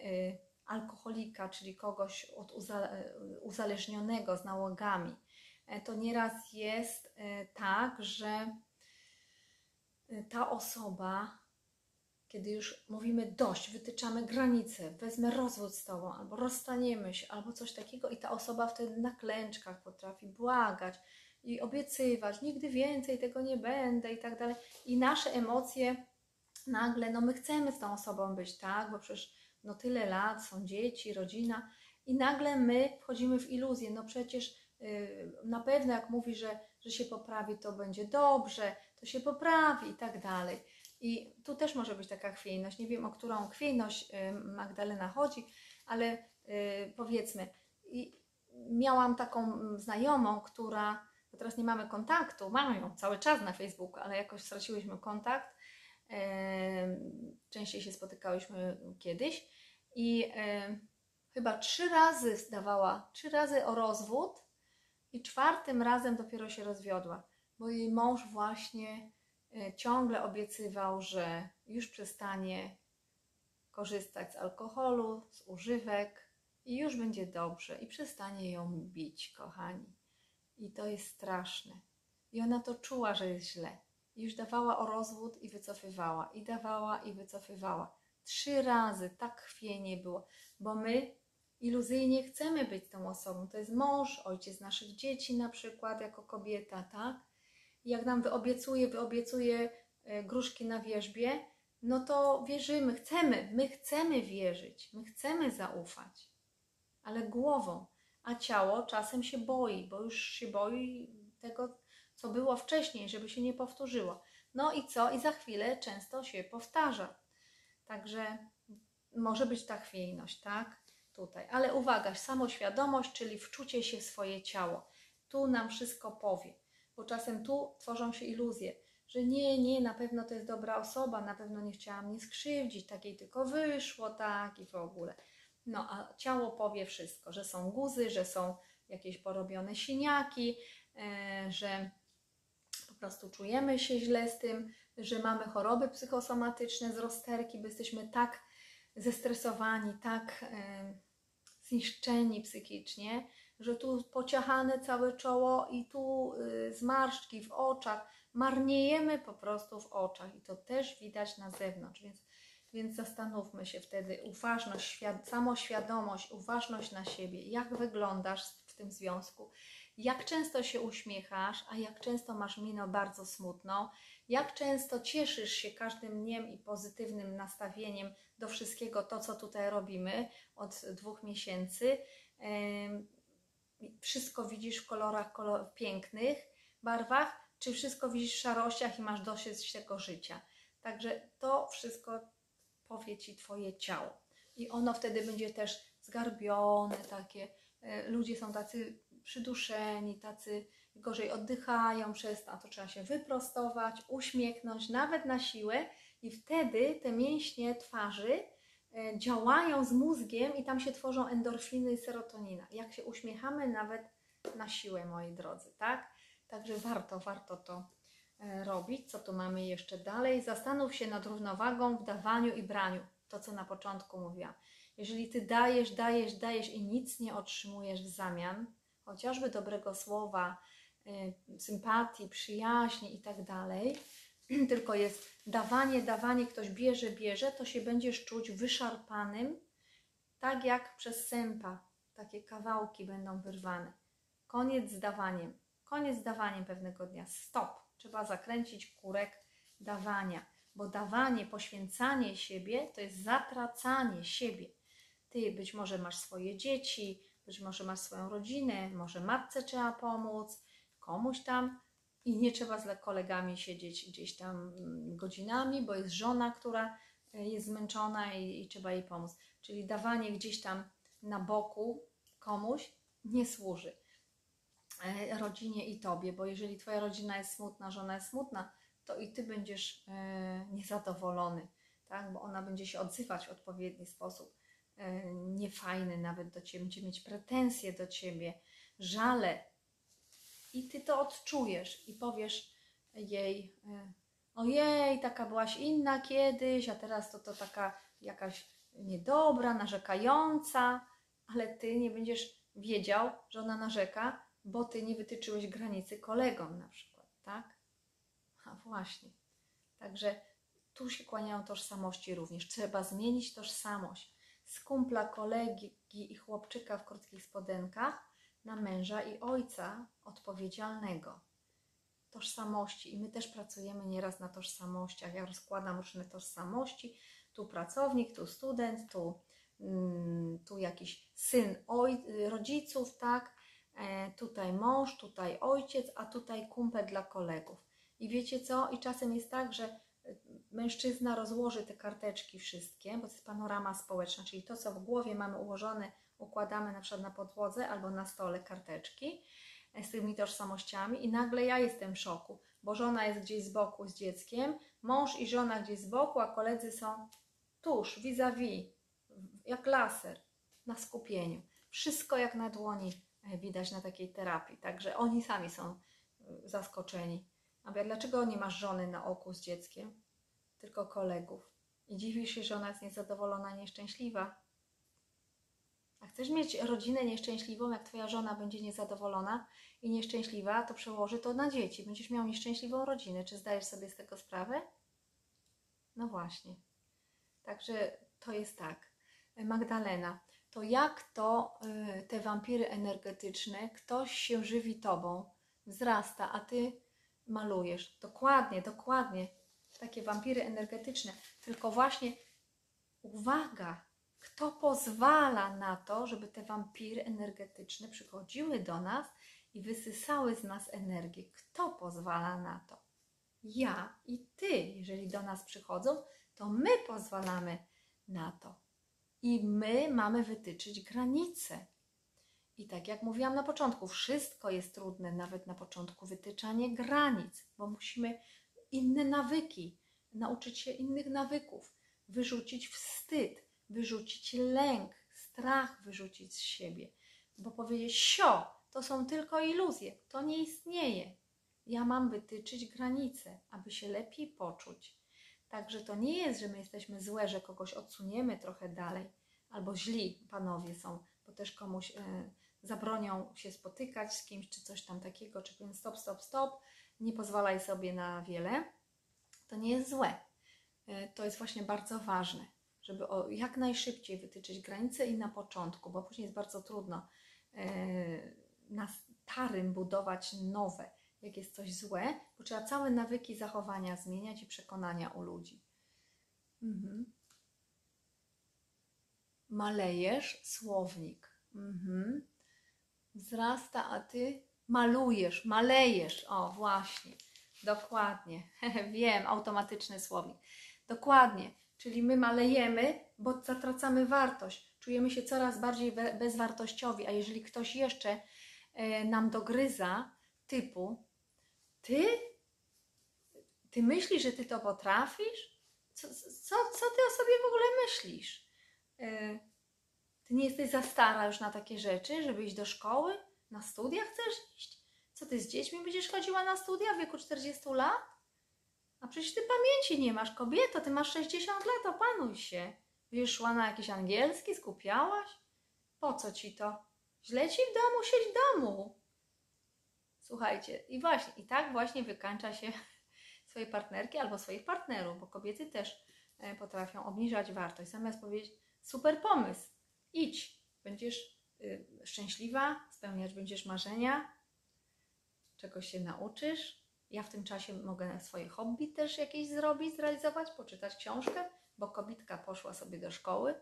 alkoholika, czyli kogoś od uzależnionego z nałogami, to nieraz jest e, tak, że e, ta osoba, kiedy już mówimy dość, wytyczamy granice, wezmę rozwód z tobą, albo rozstaniemy się, albo coś takiego, i ta osoba wtedy na klęczkach potrafi błagać i obiecywać, nigdy więcej tego nie będę i tak dalej. I nasze emocje nagle, no my chcemy z tą osobą być, tak, bo przecież no tyle lat, są dzieci, rodzina, i nagle my wchodzimy w iluzję, no przecież na pewno jak mówi, że, że się poprawi, to będzie dobrze, to się poprawi i tak dalej. I tu też może być taka chwiejność. Nie wiem, o którą chwiejność y, Magdalena chodzi, ale y, powiedzmy, miałam taką znajomą, która, bo teraz nie mamy kontaktu, mamy ją cały czas na Facebooku, ale jakoś straciłyśmy kontakt. Częściej się spotykałyśmy kiedyś i chyba trzy razy zdawała, trzy razy o rozwód i czwartym razem dopiero się rozwiodła, bo jej mąż właśnie e, ciągle obiecywał, że już przestanie korzystać z alkoholu, z używek i już będzie dobrze i przestanie ją bić, kochani. I to jest straszne. I ona to czuła, że jest źle. I już dawała o rozwód i wycofywała, i dawała i wycofywała. Trzy razy tak chwienie było, bo my iluzyjnie chcemy być tą osobą. To jest mąż, ojciec naszych dzieci na przykład, jako kobieta, tak? Jak nam wyobiecuje, wyobiecuje gruszki na wierzbie, no to wierzymy, chcemy, my chcemy wierzyć, my chcemy zaufać, ale głową, a ciało czasem się boi, bo już się boi tego, co było wcześniej, żeby się nie powtórzyło. No i co? I za chwilę często się powtarza. Także może być ta chwiejność, tak? Tutaj. Ale uwaga, samoświadomość, czyli wczucie się w swoje ciało. Tu nam wszystko powie, bo czasem tu tworzą się iluzje, że nie, nie, na pewno to jest dobra osoba, na pewno nie chciałam mnie skrzywdzić, takiej tylko wyszło, tak i w ogóle. No a ciało powie wszystko, że są guzy, że są jakieś porobione siniaki, e, że po prostu czujemy się źle z tym, że mamy choroby psychosomatyczne z rozterki, bo jesteśmy tak zestresowani, tak zniszczeni psychicznie, że tu pociachane całe czoło i tu y, zmarszczki w oczach, marniejemy po prostu w oczach i to też widać na zewnątrz, więc Więc zastanówmy się wtedy, uważność, świad- samoświadomość, uważność na siebie, jak wyglądasz w tym związku, jak często się uśmiechasz, a jak często masz minę bardzo smutną, jak często cieszysz się każdym dniem i pozytywnym nastawieniem do wszystkiego to, co tutaj robimy od dwóch miesięcy. Wszystko widzisz w kolorach kolor pięknych, barwach, czy wszystko widzisz w szarościach i masz dosyć tego życia. Także to wszystko powie Ci Twoje ciało. I ono wtedy będzie też zgarbione, takie. e, Ludzie są tacy przyduszeni, tacy gorzej oddychają przez to, a to trzeba się wyprostować, uśmiechnąć, nawet na siłę i wtedy te mięśnie twarzy e, działają z mózgiem i tam się tworzą endorfiny i serotonina. Jak się uśmiechamy nawet na siłę, moi drodzy, tak? Także warto, warto to e, robić. Co tu mamy jeszcze dalej? Zastanów się nad równowagą w dawaniu i braniu. To, co na początku mówiłam. Jeżeli ty dajesz, dajesz, dajesz i nic nie otrzymujesz w zamian, chociażby dobrego słowa, y, sympatii, przyjaźni i tak dalej, <clears throat> tylko jest dawanie, dawanie, ktoś bierze, bierze, to się będziesz czuć wyszarpanym, tak jak przez sępa. Takie kawałki będą wyrwane. Koniec z dawaniem. Koniec z dawaniem pewnego dnia. Stop. Trzeba zakręcić kurek dawania, bo dawanie, poświęcanie siebie to jest zatracanie siebie. Ty być może masz swoje dzieci, być może masz swoją rodzinę, może matce trzeba pomóc, komuś tam i nie trzeba z kolegami siedzieć gdzieś tam mm, godzinami, bo jest żona, która y, jest zmęczona i, i trzeba jej pomóc. Czyli dawanie gdzieś tam na boku komuś nie służy e, rodzinie i tobie, bo jeżeli twoja rodzina jest smutna, żona jest smutna, to i ty będziesz e, niezadowolony, tak? bo ona będzie się odzywać w odpowiedni sposób, e, niefajny nawet do ciebie, będzie mieć pretensje do ciebie, żale. I ty to odczujesz i powiesz jej, e, ojej, taka byłaś inna kiedyś, a teraz to, to taka jakaś niedobra, narzekająca, ale ty nie będziesz wiedział, że ona narzeka, bo ty nie wytyczyłeś granicy kolegom na przykład, tak? A właśnie. Także tu się kłaniają tożsamości również. Trzeba zmienić tożsamość z kumpla, kolegi i chłopczyka w krótkich spodenkach na męża i ojca odpowiedzialnego. Tożsamości. I my też pracujemy nieraz na tożsamościach. Ja rozkładam różne tożsamości. Tu pracownik, tu student, tu, mm, tu jakiś syn oj, rodziców, tak? E, tutaj mąż, tutaj ojciec, a tutaj kumpel dla kolegów. I wiecie co? I czasem jest tak, że mężczyzna rozłoży te karteczki wszystkie, bo to jest panorama społeczna, czyli to, co w głowie mamy ułożone, układamy na przykład na podłodze albo na stole karteczki e, z tymi tożsamościami i nagle ja jestem w szoku, bo żona jest gdzieś z boku z dzieckiem, mąż i żona gdzieś z boku, a koledzy są tuż, vis-a-vis, jak laser, na skupieniu. Wszystko jak na dłoni e, widać na takiej terapii, także oni sami są e, zaskoczeni. A dlaczego nie masz żony na oku z dzieckiem, tylko kolegów? I dziwisz się, że ona jest niezadowolona, nieszczęśliwa. A chcesz mieć rodzinę nieszczęśliwą, jak twoja żona będzie niezadowolona i nieszczęśliwa, to przełoży to na dzieci. Będziesz miał nieszczęśliwą rodzinę. Czy zdajesz sobie z tego sprawę? No właśnie. Także to jest tak. Magdalena, to jak to y, te wampiry energetyczne, ktoś się żywi tobą, wzrasta, a ty malujesz. Dokładnie, dokładnie. Takie wampiry energetyczne. Tylko właśnie uwaga, kto pozwala na to, żeby te wampiry energetyczne przychodziły do nas i wysysały z nas energię? Kto pozwala na to? Ja i ty. Jeżeli do nas przychodzą, to my pozwalamy na to. I my mamy wytyczyć granice. I tak jak mówiłam na początku, wszystko jest trudne, nawet na początku wytyczanie granic, bo musimy inne nawyki, nauczyć się innych nawyków, wyrzucić wstyd, wyrzucić lęk, strach wyrzucić z siebie, bo powiedzieć sio, to są tylko iluzje, to nie istnieje. Ja mam wytyczyć granice, aby się lepiej poczuć. Także to nie jest, że my jesteśmy złe, że kogoś odsuniemy trochę dalej, albo źli panowie są, bo też komuś e, zabronią się spotykać z kimś, czy coś tam takiego, czy powiem stop, stop, stop, nie pozwalaj sobie na wiele. To nie jest złe. e, to jest właśnie bardzo ważne, żeby jak najszybciej wytyczyć granice i na początku, bo później jest bardzo trudno e, na starym budować nowe, jak jest coś złe, bo trzeba całe nawyki zachowania zmieniać i przekonania u ludzi. Mhm. Malejesz słownik. Mhm. Wzrasta, a ty malujesz, malejesz. O, właśnie. Dokładnie. <laughs> Wiem, automatyczny słownik. Dokładnie. Czyli my malejemy, bo zatracamy wartość. Czujemy się coraz bardziej bezwartościowi, a jeżeli ktoś jeszcze e, nam dogryza, typu ty? Ty myślisz, że ty to potrafisz? Co, co, co ty o sobie w ogóle myślisz? E, ty nie jesteś za stara już na takie rzeczy, żeby iść do szkoły? Na studia chcesz iść? Co ty z dziećmi będziesz chodziła na studia w wieku 40 lat? A przecież ty pamięci nie masz, kobieto, ty masz 60 lat, opanuj się. Będziesz szła na jakiś angielski, skupiałaś? Po co ci to? Źle ci w domu, siedź w domu. Słuchajcie, i właśnie, i tak właśnie wykańcza się <laughs> swojej partnerki albo swoich partnerów, bo kobiety też e, potrafią obniżać wartość. Zamiast powiedzieć, super pomysł, idź, będziesz y, szczęśliwa, spełniać będziesz marzenia, czegoś się nauczysz. Ja w tym czasie mogę swoje hobby też jakieś zrobić, zrealizować, poczytać książkę, bo kobitka poszła sobie do szkoły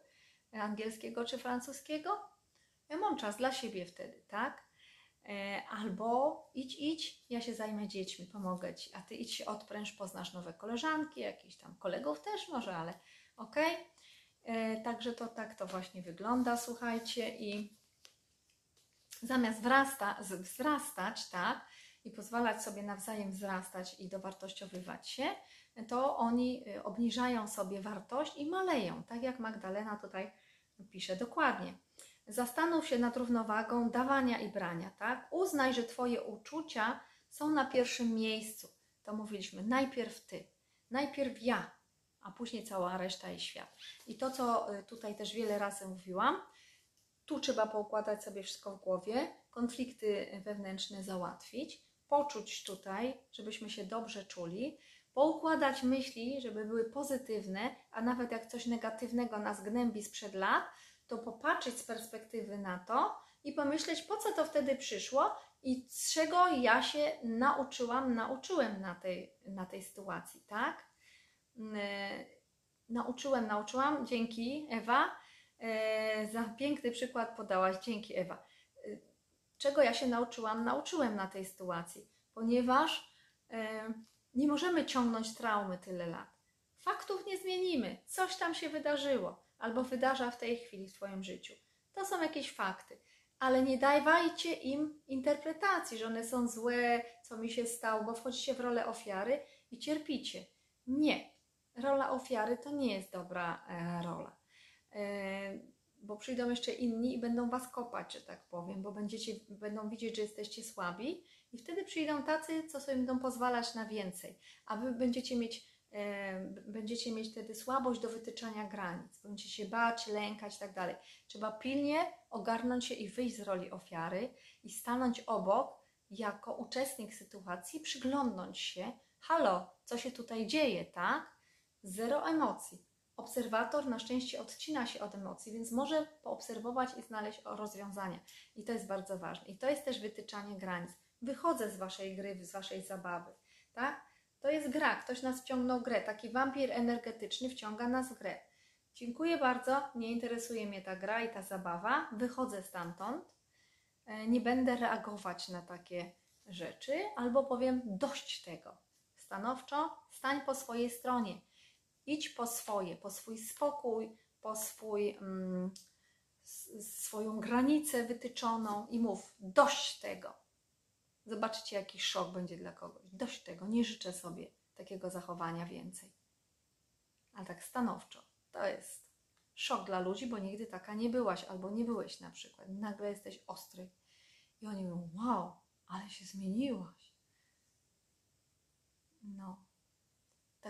angielskiego czy francuskiego. Ja mam czas dla siebie wtedy, tak? E, albo idź, idź, ja się zajmę dziećmi, pomogę Ci, a Ty idź się odpręż, poznasz nowe koleżanki, jakichś tam kolegów też może, ale okej. Okay. E, także to tak to właśnie wygląda, słuchajcie, i zamiast wzrastać, tak, i pozwalać sobie nawzajem wzrastać i dowartościowywać się, to oni y, obniżają sobie wartość i maleją, tak jak Magdalena tutaj pisze dokładnie. Zastanów się nad równowagą dawania i brania, tak? Uznaj, że Twoje uczucia są na pierwszym miejscu. To mówiliśmy, najpierw Ty, najpierw ja, a później cała reszta i świat. I to, co y, tutaj też wiele razy mówiłam, tu trzeba poukładać sobie wszystko w głowie, konflikty wewnętrzne załatwić, poczuć tutaj, żebyśmy się dobrze czuli, poukładać myśli, żeby były pozytywne, a nawet jak coś negatywnego nas gnębi sprzed lat, to popatrzeć z perspektywy na to i pomyśleć, po co to wtedy przyszło i czego ja się nauczyłam, nauczyłem na tej, na tej sytuacji, tak? Yy, nauczyłem, nauczyłam, dzięki Ewa. Yy, za piękny przykład podałaś, dzięki Ewa. Yy, czego ja się nauczyłam? Nauczyłem na tej sytuacji, ponieważ nie możemy ciągnąć traumy tyle lat. Faktów nie zmienimy, coś tam się wydarzyło albo wydarza w tej chwili w Twoim życiu. To są jakieś fakty, ale nie dawajcie im interpretacji, że one są złe, co mi się stało, bo wchodzicie w rolę ofiary i cierpicie. Nie. Rola ofiary to nie jest dobra e, rola. E, bo przyjdą jeszcze inni i będą was kopać, że tak powiem, bo będziecie, będą widzieć, że jesteście słabi, i wtedy przyjdą tacy, co sobie będą pozwalać na więcej, a wy będziecie mieć będziecie mieć wtedy słabość do wytyczania granic, będziecie się bać, lękać i tak dalej. Trzeba pilnie ogarnąć się i wyjść z roli ofiary i stanąć obok jako uczestnik sytuacji, przyglądnąć się, halo, co się tutaj dzieje, tak? Zero emocji. Obserwator na szczęście odcina się od emocji, więc może poobserwować i znaleźć rozwiązania. I to jest bardzo ważne. I to jest też wytyczanie granic. Wychodzę z waszej gry, z waszej zabawy, tak? To jest gra, ktoś nas wciągnął w grę. Taki wampir energetyczny wciąga nas w grę. Dziękuję bardzo, nie interesuje mnie ta gra i ta zabawa. Wychodzę stamtąd. E, nie będę reagować na takie rzeczy, albo powiem dość tego. Stanowczo stań po swojej stronie. Idź po swoje, po swój spokój, po swój, mm, swoją granicę wytyczoną i mów dość tego. Zobaczcie, jaki szok będzie dla kogoś. Dość tego, nie życzę sobie takiego zachowania więcej. Ale tak stanowczo, to jest szok dla ludzi, bo nigdy taka nie byłaś albo nie byłeś na przykład. Nagle jesteś ostry i oni mówią: Wow, ale się zmieniłaś. No,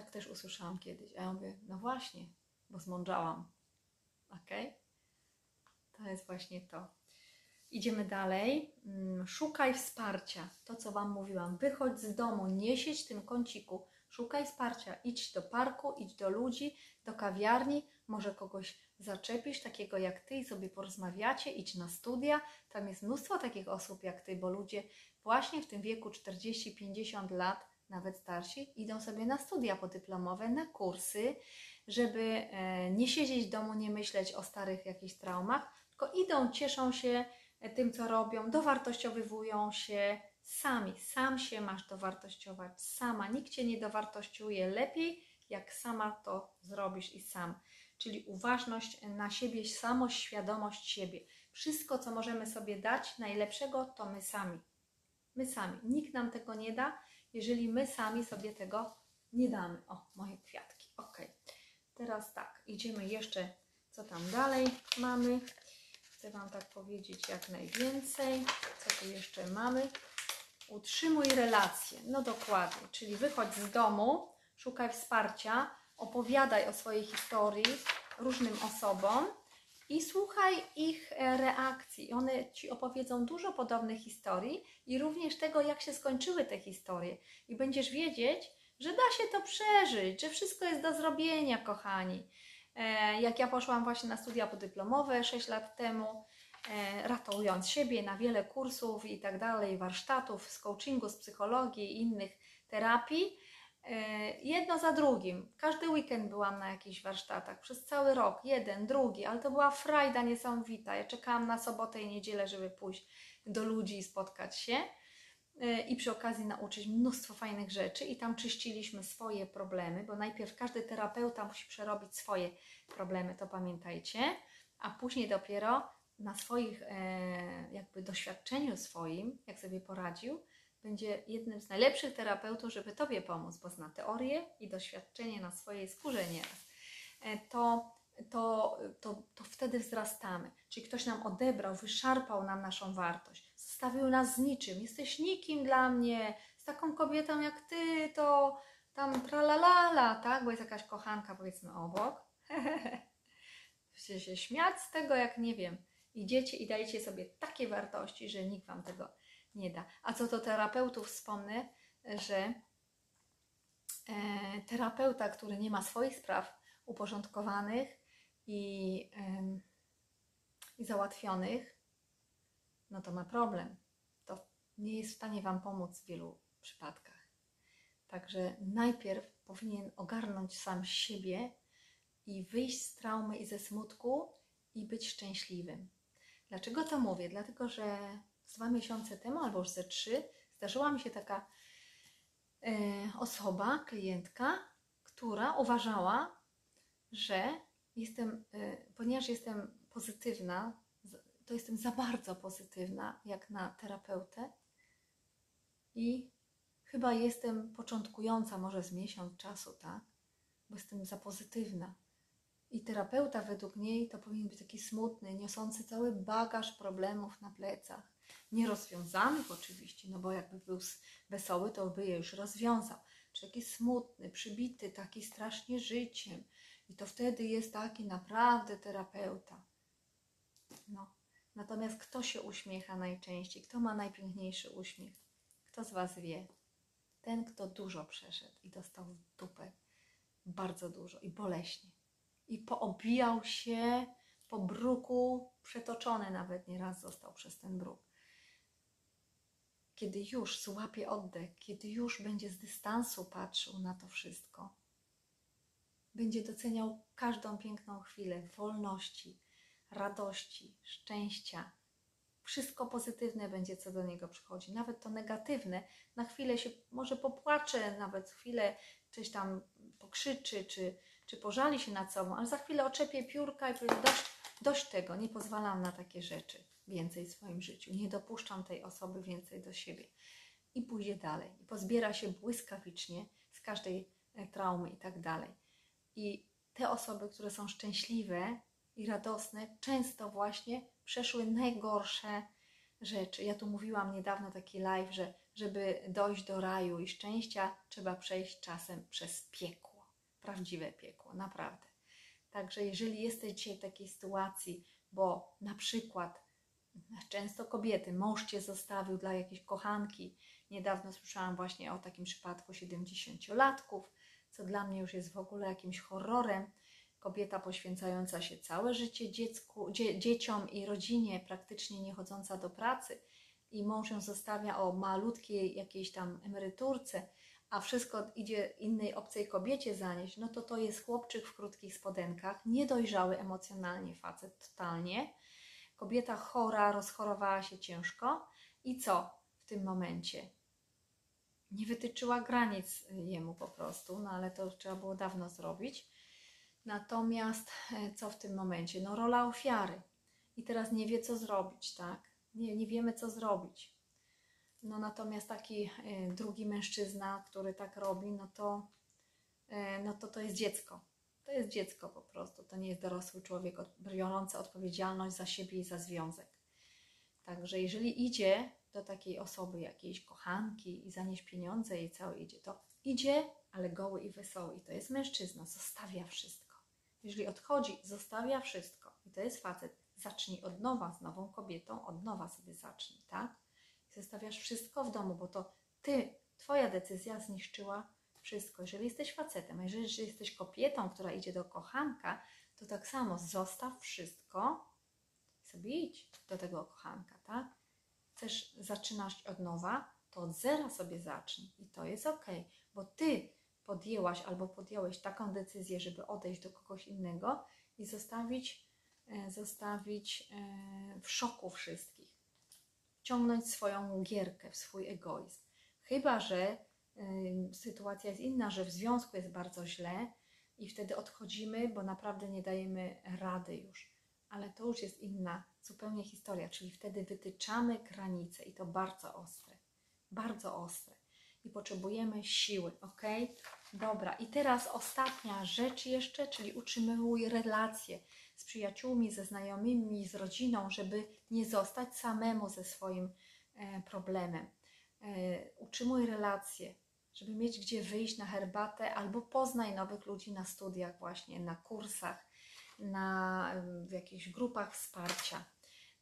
tak też usłyszałam kiedyś. A ja mówię: No właśnie, bo zmądrzałam. Ok? To jest właśnie to. Idziemy dalej. Mm, Szukaj wsparcia. To, co Wam mówiłam. Wychodź z domu, nie siedź w tym kąciku. Szukaj wsparcia. Idź do parku, idź do ludzi, do kawiarni. Może kogoś zaczepisz, takiego jak Ty i sobie porozmawiacie. Idź na studia. Tam jest mnóstwo takich osób jak Ty, bo ludzie właśnie w tym wieku 40-50 lat, nawet starsi, idą sobie na studia podyplomowe, na kursy, żeby e, nie siedzieć w domu, nie myśleć o starych jakichś traumach, tylko idą, cieszą się tym, co robią, dowartościowywują się sami. Sam się masz dowartościować, sama. Nikt cię nie dowartościuje lepiej, jak sama to zrobisz i sam. Czyli uważność na siebie, samoświadomość siebie. Wszystko, co możemy sobie dać najlepszego, to my sami. My sami. Nikt nam tego nie da, jeżeli my sami sobie tego nie damy. O, moje kwiatki. Ok. Teraz tak, idziemy jeszcze, co tam dalej mamy. Chcę Wam tak powiedzieć jak najwięcej. Co tu jeszcze mamy? Utrzymuj relacje. No dokładnie, czyli wychodź z domu, szukaj wsparcia, opowiadaj o swojej historii różnym osobom i słuchaj ich e, reakcji. One Ci opowiedzą dużo podobnych historii i również tego, jak się skończyły te historie. I będziesz wiedzieć, że da się to przeżyć, że wszystko jest do zrobienia, kochani. E, jak ja poszłam właśnie na studia podyplomowe 6 lat temu, e, ratując siebie na wiele kursów i tak dalej, warsztatów z coachingu, z psychologii i innych terapii, jedno za drugim. Każdy weekend byłam na jakichś warsztatach, przez cały rok, jeden, drugi, ale to była frajda niesamowita. Ja czekałam na sobotę i niedzielę, żeby pójść do ludzi i spotkać się. I przy okazji nauczyć mnóstwo fajnych rzeczy. I tam czyściliśmy swoje problemy, bo najpierw każdy terapeuta musi przerobić swoje problemy, to pamiętajcie, a później dopiero na swoich e, jakby doświadczeniu swoim, jak sobie poradził, będzie jednym z najlepszych terapeutów, żeby Tobie pomóc, bo zna teorię i doświadczenie na swojej skórze nieraz. E, to, to, to, to wtedy wzrastamy. Czyli ktoś nam odebrał, wyszarpał nam naszą wartość zostawił nas z niczym. Jesteś nikim dla mnie. Z taką kobietą jak ty, to tam tralalala, tak? Bo jest jakaś kochanka, powiedzmy, obok. <laughs> Chcecie się śmiać z tego, jak nie wiem. Idziecie i dajecie sobie takie wartości, że nikt wam tego nie da. A co do terapeutów, wspomnę, że e, terapeuta, który nie ma swoich spraw uporządkowanych i, i załatwionych, no to ma problem. To nie jest w stanie Wam pomóc w wielu przypadkach. Także najpierw powinien ogarnąć sam siebie i wyjść z traumy i ze smutku i być szczęśliwym. Dlaczego to mówię? Dlatego, że dwa miesiące temu, albo już ze trzy, zdarzyła mi się taka e, osoba, klientka, która uważała, że jestem, e, ponieważ jestem pozytywna, to jestem za bardzo pozytywna, jak na terapeutę. I chyba jestem początkująca, może z miesiąc czasu, tak? Bo jestem za pozytywna. I terapeuta według niej to powinien być taki smutny, niosący cały bagaż problemów na plecach. Nierozwiązanych oczywiście, no bo jakby był wesoły, to by je już rozwiązał. Czy taki smutny, przybity, taki strasznie życiem. I to wtedy jest taki naprawdę terapeuta. No, Natomiast kto się uśmiecha najczęściej? Kto ma najpiękniejszy uśmiech? Kto z Was wie? Ten, kto dużo przeszedł i dostał w dupę bardzo dużo i boleśnie. I poobijał się po bruku, przetoczony nawet nieraz został przez ten bruk. Kiedy już złapie oddech, kiedy już będzie z dystansu patrzył na to wszystko, będzie doceniał każdą piękną chwilę wolności, radości, szczęścia. Wszystko pozytywne będzie, co do niego przychodzi. Nawet to negatywne, na chwilę się może popłacze, nawet chwilę coś tam pokrzyczy, czy, czy pożali się nad sobą, ale za chwilę oczepie piórka i powie dość, dość tego, nie pozwalam na takie rzeczy więcej w swoim życiu, nie dopuszczam tej osoby więcej do siebie. I pójdzie dalej, i pozbiera się błyskawicznie z każdej e, traumy i tak dalej. I te osoby, które są szczęśliwe, i radosne często właśnie przeszły najgorsze rzeczy. Ja tu mówiłam niedawno taki live, że żeby dojść do raju i szczęścia, trzeba przejść czasem przez piekło. Prawdziwe piekło, naprawdę. Także jeżeli jesteś dzisiaj w takiej sytuacji, bo na przykład Często kobiety, mąż cię zostawił dla jakiejś kochanki. Niedawno słyszałam właśnie o takim przypadku 70-latków, co dla mnie już jest w ogóle jakimś horrorem. Kobieta poświęcająca się całe życie dziecku, dzie, dzieciom i rodzinie, praktycznie nie chodząca do pracy, i mąż ją zostawia o malutkiej jakiejś tam emeryturce, a wszystko idzie innej obcej kobiecie zanieść, no to to jest chłopczyk w krótkich spodenkach, niedojrzały emocjonalnie facet totalnie. Kobieta chora, rozchorowała się ciężko i co w tym momencie? Nie wytyczyła granic jemu po prostu, no ale to trzeba było dawno zrobić. Natomiast e, co w tym momencie? No rola ofiary. I teraz nie wie, co zrobić, tak? Nie, nie wiemy, co zrobić. No natomiast taki e, drugi mężczyzna, który tak robi, no to, e, no to to jest dziecko. To jest dziecko po prostu. To nie jest dorosły człowiek biorący odpowiedzialność za siebie i za związek. Także jeżeli idzie do takiej osoby, jakiejś kochanki i zanieść pieniądze i całe idzie, to idzie, ale goły i wesoły. I to jest mężczyzna, zostawia wszystko. Jeżeli odchodzi, zostawia wszystko. I to jest facet. Zacznij od nowa z nową kobietą, od nowa sobie zacznij, tak? Zostawiasz wszystko w domu, bo to ty, twoja decyzja zniszczyła wszystko. Jeżeli jesteś facetem, a jeżeli jesteś kobietą, która idzie do kochanka, to tak samo zostaw wszystko i sobie idź do tego kochanka, tak? Chcesz zaczynać od nowa, to od zera sobie zacznij i to jest ok, bo ty podjęłaś albo podjąłeś taką decyzję, żeby odejść do kogoś innego i zostawić, e, zostawić e, w szoku wszystkich ciągnąć swoją gierkę, w swój egoizm. Chyba, że sytuacja jest inna, że w związku jest bardzo źle i wtedy odchodzimy, bo naprawdę nie dajemy rady już. Ale to już jest inna zupełnie historia, czyli wtedy wytyczamy granice i to bardzo ostre. Bardzo ostre. I potrzebujemy siły, ok? Dobra, i teraz ostatnia rzecz jeszcze, czyli utrzymyuj relacje z przyjaciółmi, ze znajomymi, z rodziną, żeby nie zostać samemu ze swoim e, problemem. E, utrzymuj relacje, żeby mieć gdzie wyjść na herbatę albo poznaj nowych ludzi na studiach właśnie, na kursach, na, w jakichś grupach wsparcia.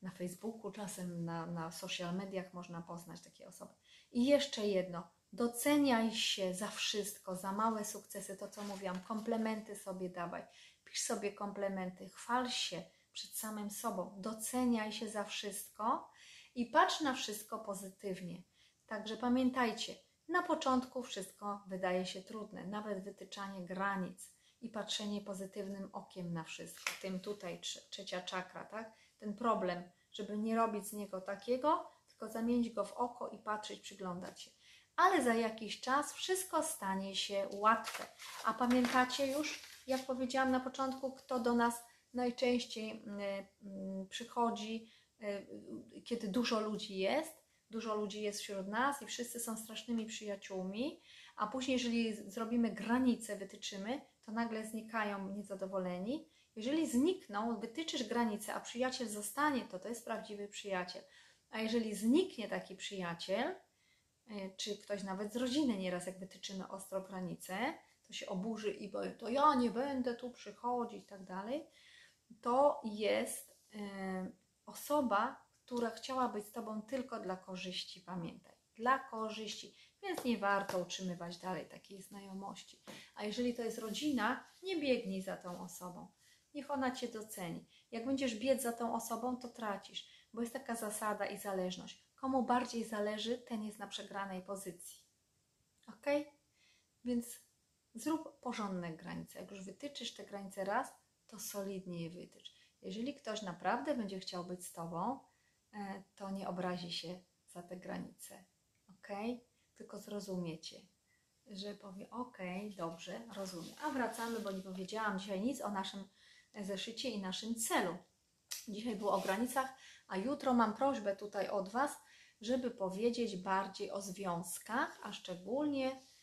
Na Facebooku, czasem na, na social mediach można poznać takie osoby. I jeszcze jedno, doceniaj się za wszystko, za małe sukcesy, to co mówiłam, komplementy sobie dawaj pisz sobie komplementy, chwal się przed samym sobą, doceniaj się za wszystko i patrz na wszystko pozytywnie. Także pamiętajcie, na początku wszystko wydaje się trudne, nawet wytyczanie granic i patrzenie pozytywnym okiem na wszystko. Tym tutaj trzecia czakra, tak? Ten problem, żeby nie robić z niego takiego, tylko zamienić go w oko i patrzeć, przyglądać się. Ale za jakiś czas wszystko stanie się łatwe. A pamiętacie już, jak powiedziałam na początku, kto do nas najczęściej mm, mm, przychodzi, y, kiedy dużo ludzi jest. Dużo ludzi jest wśród nas i wszyscy są strasznymi przyjaciółmi, a później, jeżeli zrobimy granice, wytyczymy, to nagle znikają niezadowoleni. Jeżeli znikną, wytyczysz granice, a przyjaciel zostanie, to to jest prawdziwy przyjaciel. A jeżeli zniknie taki przyjaciel, y, czy ktoś nawet z rodziny, nieraz jak wytyczymy ostro granice, to się oburzy i powie, to ja nie będę tu przychodzić i tak dalej, to jest y, osoba, która chciała być z Tobą tylko dla korzyści, pamiętaj, dla korzyści, więc nie warto utrzymywać dalej takiej znajomości. A jeżeli to jest rodzina, nie biegnij za tą osobą. Niech ona Cię doceni. Jak będziesz biec za tą osobą, to tracisz, bo jest taka zasada i zależność. Komu bardziej zależy, ten jest na przegranej pozycji. Ok? Więc Zrób porządne granice. Jak już wytyczysz te granice raz, to solidnie je wytycz. Jeżeli ktoś naprawdę będzie chciał być z Tobą, to nie obrazi się za te granice. Ok? Tylko zrozumiecie, że powie: Ok, dobrze, rozumiem. A wracamy, bo nie powiedziałam dzisiaj nic o naszym zeszycie i naszym celu. Dzisiaj było o granicach, a jutro mam prośbę tutaj od Was, żeby powiedzieć bardziej o związkach, a szczególnie E,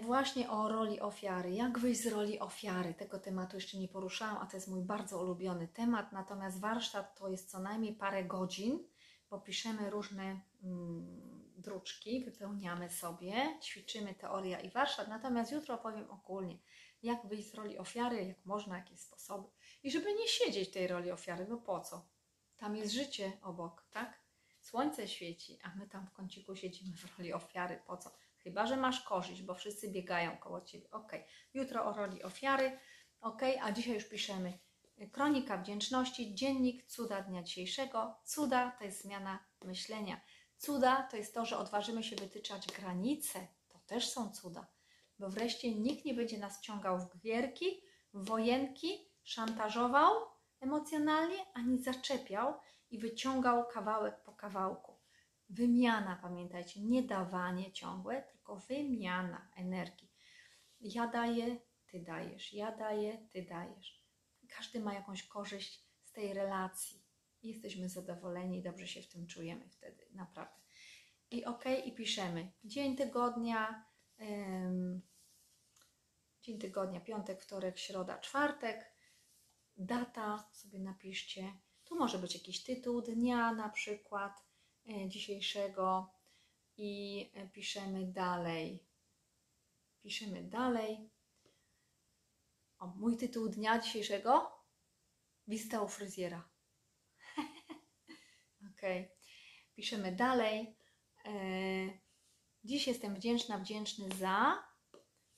właśnie o roli ofiary. Jak wyjść z roli ofiary? Tego tematu jeszcze nie poruszałam, a to jest mój bardzo ulubiony temat. Natomiast warsztat to jest co najmniej parę godzin, bo piszemy różne mm, druczki, wypełniamy sobie, ćwiczymy teoria i warsztat. Natomiast jutro opowiem ogólnie, jak wyjść z roli ofiary, jak można, jakie sposoby. I żeby nie siedzieć tej roli ofiary, no po co? Tam jest życie obok, tak? Słońce świeci, a my tam w kąciku siedzimy w roli ofiary. Po co? Chyba, że masz korzyść, bo wszyscy biegają koło ciebie. Ok. Jutro o roli ofiary. Ok, a dzisiaj już piszemy Kronika Wdzięczności, dziennik cuda dnia dzisiejszego. Cuda to jest zmiana myślenia. Cuda to jest to, że odważymy się wytyczać granice. To też są cuda, bo wreszcie nikt nie będzie nas wciągał w gierki, w wojenki, szantażował emocjonalnie, ani zaczepiał i wyciągał kawałek po kawałku. Wymiana, pamiętajcie, nie dawanie ciągłe, tylko wymiana energii. Ja daję, ty dajesz, ja daję, ty dajesz. Każdy ma jakąś korzyść z tej relacji. Jesteśmy zadowoleni, dobrze się w tym czujemy wtedy, naprawdę. I ok, i piszemy dzień tygodnia, ym, dzień tygodnia, piątek, wtorek, środa, czwartek, data sobie napiszcie. Tu może być jakiś tytuł dnia na przykład e, dzisiejszego i e, piszemy dalej. Piszemy dalej. O, mój tytuł dnia dzisiejszego? Wizyta u fryzjera. <laughs> ok. Piszemy dalej. E, dziś jestem wdzięczna, wdzięczny za.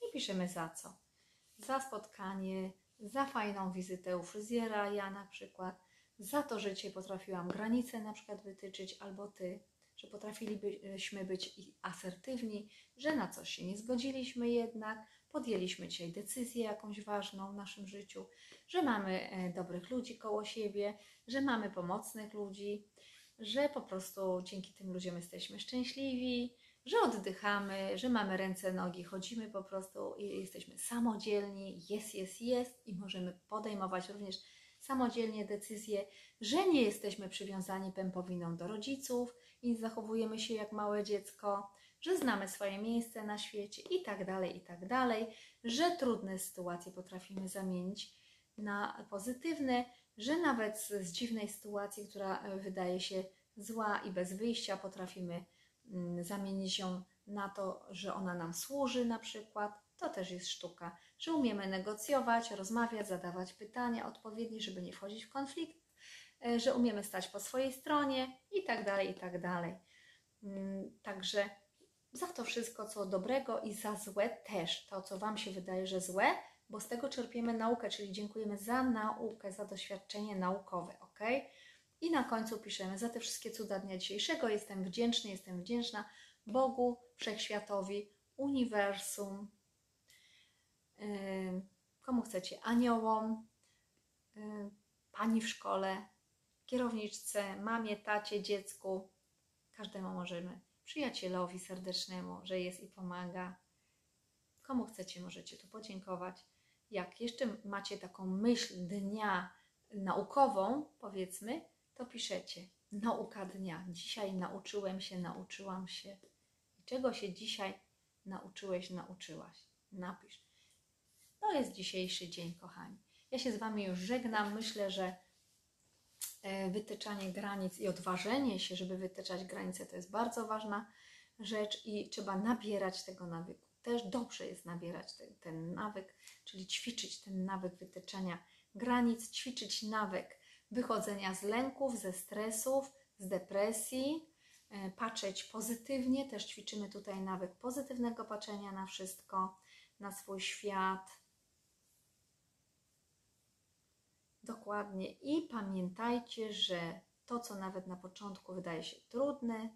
I piszemy za co? Za spotkanie, za fajną wizytę u fryzjera, ja na przykład, za to, że Cię potrafiłam granice na przykład wytyczyć, albo Ty, że potrafilibyśmy być asertywni, że na coś się nie zgodziliśmy jednak, podjęliśmy dzisiaj decyzję jakąś ważną w naszym życiu, że mamy e, dobrych ludzi koło siebie, że mamy pomocnych ludzi, że po prostu dzięki tym ludziom jesteśmy szczęśliwi, że oddychamy, że mamy ręce, nogi, chodzimy po prostu i jesteśmy samodzielni, jest, jest, jest i możemy podejmować również samodzielnie decyzje, że nie jesteśmy przywiązani pępowiną do rodziców i zachowujemy się jak małe dziecko, że znamy swoje miejsce na świecie i tak dalej, i tak dalej, że trudne sytuacje potrafimy zamienić na pozytywne, że nawet z, dziwnej sytuacji, która wydaje się zła i bez wyjścia, potrafimy mm, zamienić ją na to, że ona nam służy na przykład. To też jest sztuka, że umiemy negocjować, rozmawiać, zadawać pytania odpowiednie, żeby nie wchodzić w konflikt, e, że umiemy stać po swojej stronie i tak dalej, i tak dalej. Mm, także za to wszystko, co dobrego i za złe też, to co Wam się wydaje, że złe, bo z tego czerpiemy naukę, czyli dziękujemy za naukę, za doświadczenie naukowe, ok? I na końcu piszemy za te wszystkie cuda dnia dzisiejszego. Jestem wdzięczny, jestem wdzięczna Bogu, Wszechświatowi, Uniwersum, yy, komu chcecie, aniołom, yy, pani w szkole, kierowniczce, mamie, tacie, dziecku, każdemu możemy, przyjacielowi serdecznemu, że jest i pomaga. Komu chcecie, możecie tu podziękować. Jak jeszcze macie taką myśl dnia naukową, powiedzmy, to piszecie nauka dnia. Dzisiaj nauczyłem się, nauczyłam się. Czego się dzisiaj nauczyłeś, nauczyłaś? Napisz. To jest dzisiejszy dzień, kochani. Ja się z Wami już żegnam. Myślę, że wytyczanie granic i odważenie się, żeby wytyczać granice, to jest bardzo ważna rzecz i trzeba nabierać tego nawyku. Też dobrze jest nabierać ten, ten nawyk, czyli ćwiczyć ten nawyk wytyczania granic, ćwiczyć nawyk wychodzenia z lęków, ze stresów, z depresji, e, patrzeć pozytywnie. Też ćwiczymy tutaj nawyk pozytywnego patrzenia na wszystko, na swój świat. Dokładnie. I pamiętajcie, że to, co nawet na początku wydaje się trudne,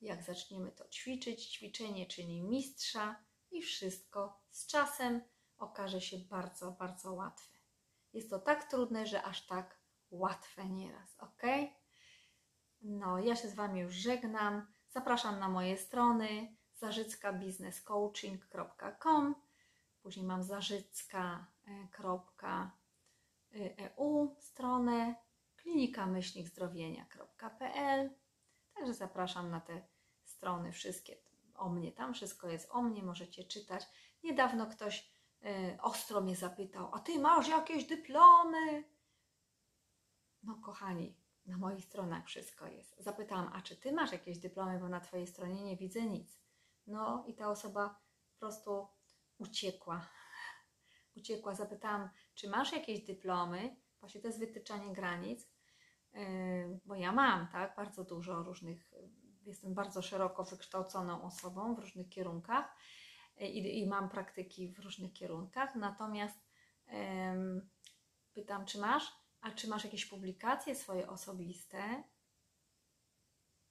jak zaczniemy to ćwiczyć, ćwiczenie czyni mistrza i wszystko z czasem okaże się bardzo, bardzo łatwe. Jest to tak trudne, że aż tak łatwe nieraz, ok? No, ja się z Wami już żegnam. Zapraszam na moje strony zarzyckabiznescoaching.com Później mam zarzycka.eu stronę klinikamyślnikzdrowienia.pl Także zapraszam na te strony wszystkie o mnie. Tam wszystko jest o mnie, możecie czytać. Niedawno ktoś y, ostro mnie zapytał, a ty masz jakieś dyplomy? No, kochani, na moich stronach wszystko jest. Zapytałam, a czy ty masz jakieś dyplomy, bo na twojej stronie nie widzę nic. No i ta osoba po prostu uciekła. Uciekła. Zapytałam, czy masz jakieś dyplomy? Właśnie to jest wytyczanie granic. yy, bo ja mam, tak, bardzo dużo różnych, jestem bardzo szeroko wykształconą osobą w różnych kierunkach yy, i, i mam praktyki w różnych kierunkach, natomiast em, pytam, czy masz, a czy masz jakieś publikacje swoje osobiste?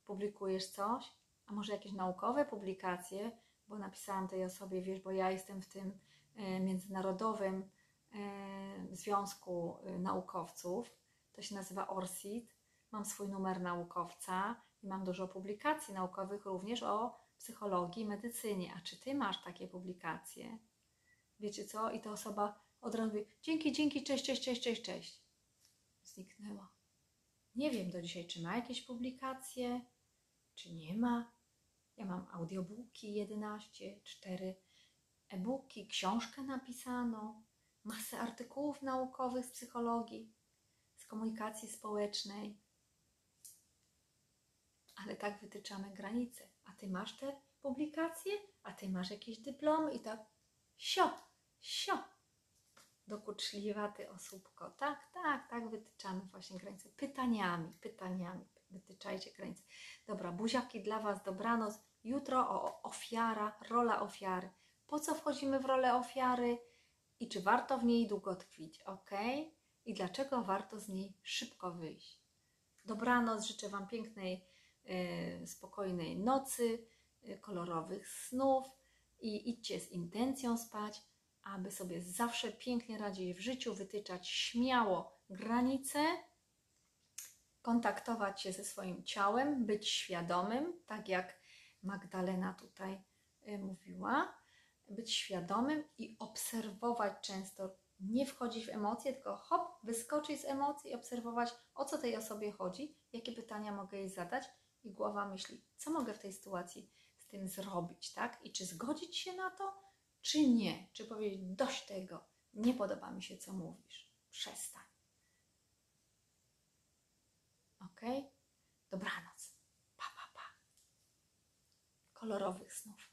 Publikujesz coś? A może jakieś naukowe publikacje? Bo napisałam tej osobie, wiesz, bo ja jestem w tym międzynarodowym e, związku e, naukowców. To się nazywa ORSIT. Mam swój numer naukowca i mam dużo publikacji naukowych również o psychologii i medycynie. A czy ty masz takie publikacje? Wiecie co? I ta osoba od razu mówi, dzięki, dzięki, cześć, cześć, cześć, cześć, cześć. Zniknęła. Nie wiem do dzisiaj, czy ma jakieś publikacje, czy nie ma. Ja mam audiobooki 11, 4 e-booki, książkę napisaną, masę artykułów naukowych z psychologii, z komunikacji społecznej. Ale tak wytyczamy granice. A ty masz te publikacje? A ty masz jakieś dyplomy? I tak sio, sio. Dokuczliwa ty osóbko. Tak, tak, tak wytyczamy właśnie granice. Pytaniami, pytaniami wytyczajcie granice. Dobra, buziaki dla Was, dobranoc. Jutro o ofiara, rola ofiary. Po co wchodzimy w rolę ofiary i czy warto w niej długo tkwić, ok? I dlaczego warto z niej szybko wyjść? Dobranoc, życzę Wam pięknej, e, spokojnej nocy, e, kolorowych snów i idźcie z intencją spać, aby sobie zawsze pięknie radzić w życiu, wytyczać śmiało granice kontaktować się ze swoim ciałem, być świadomym, tak jak Magdalena tutaj y, mówiła, być świadomym i obserwować często, nie wchodzić w emocje, tylko hop, wyskoczyć z emocji i obserwować, o co tej osobie chodzi, jakie pytania mogę jej zadać i głowa myśli, co mogę w tej sytuacji z tym zrobić, tak? I czy zgodzić się na to, czy nie? Czy powiedzieć, dość tego, nie podoba mi się, co mówisz, przestań. Ok? Dobranoc. Pa, pa, pa. Kolorowych snów.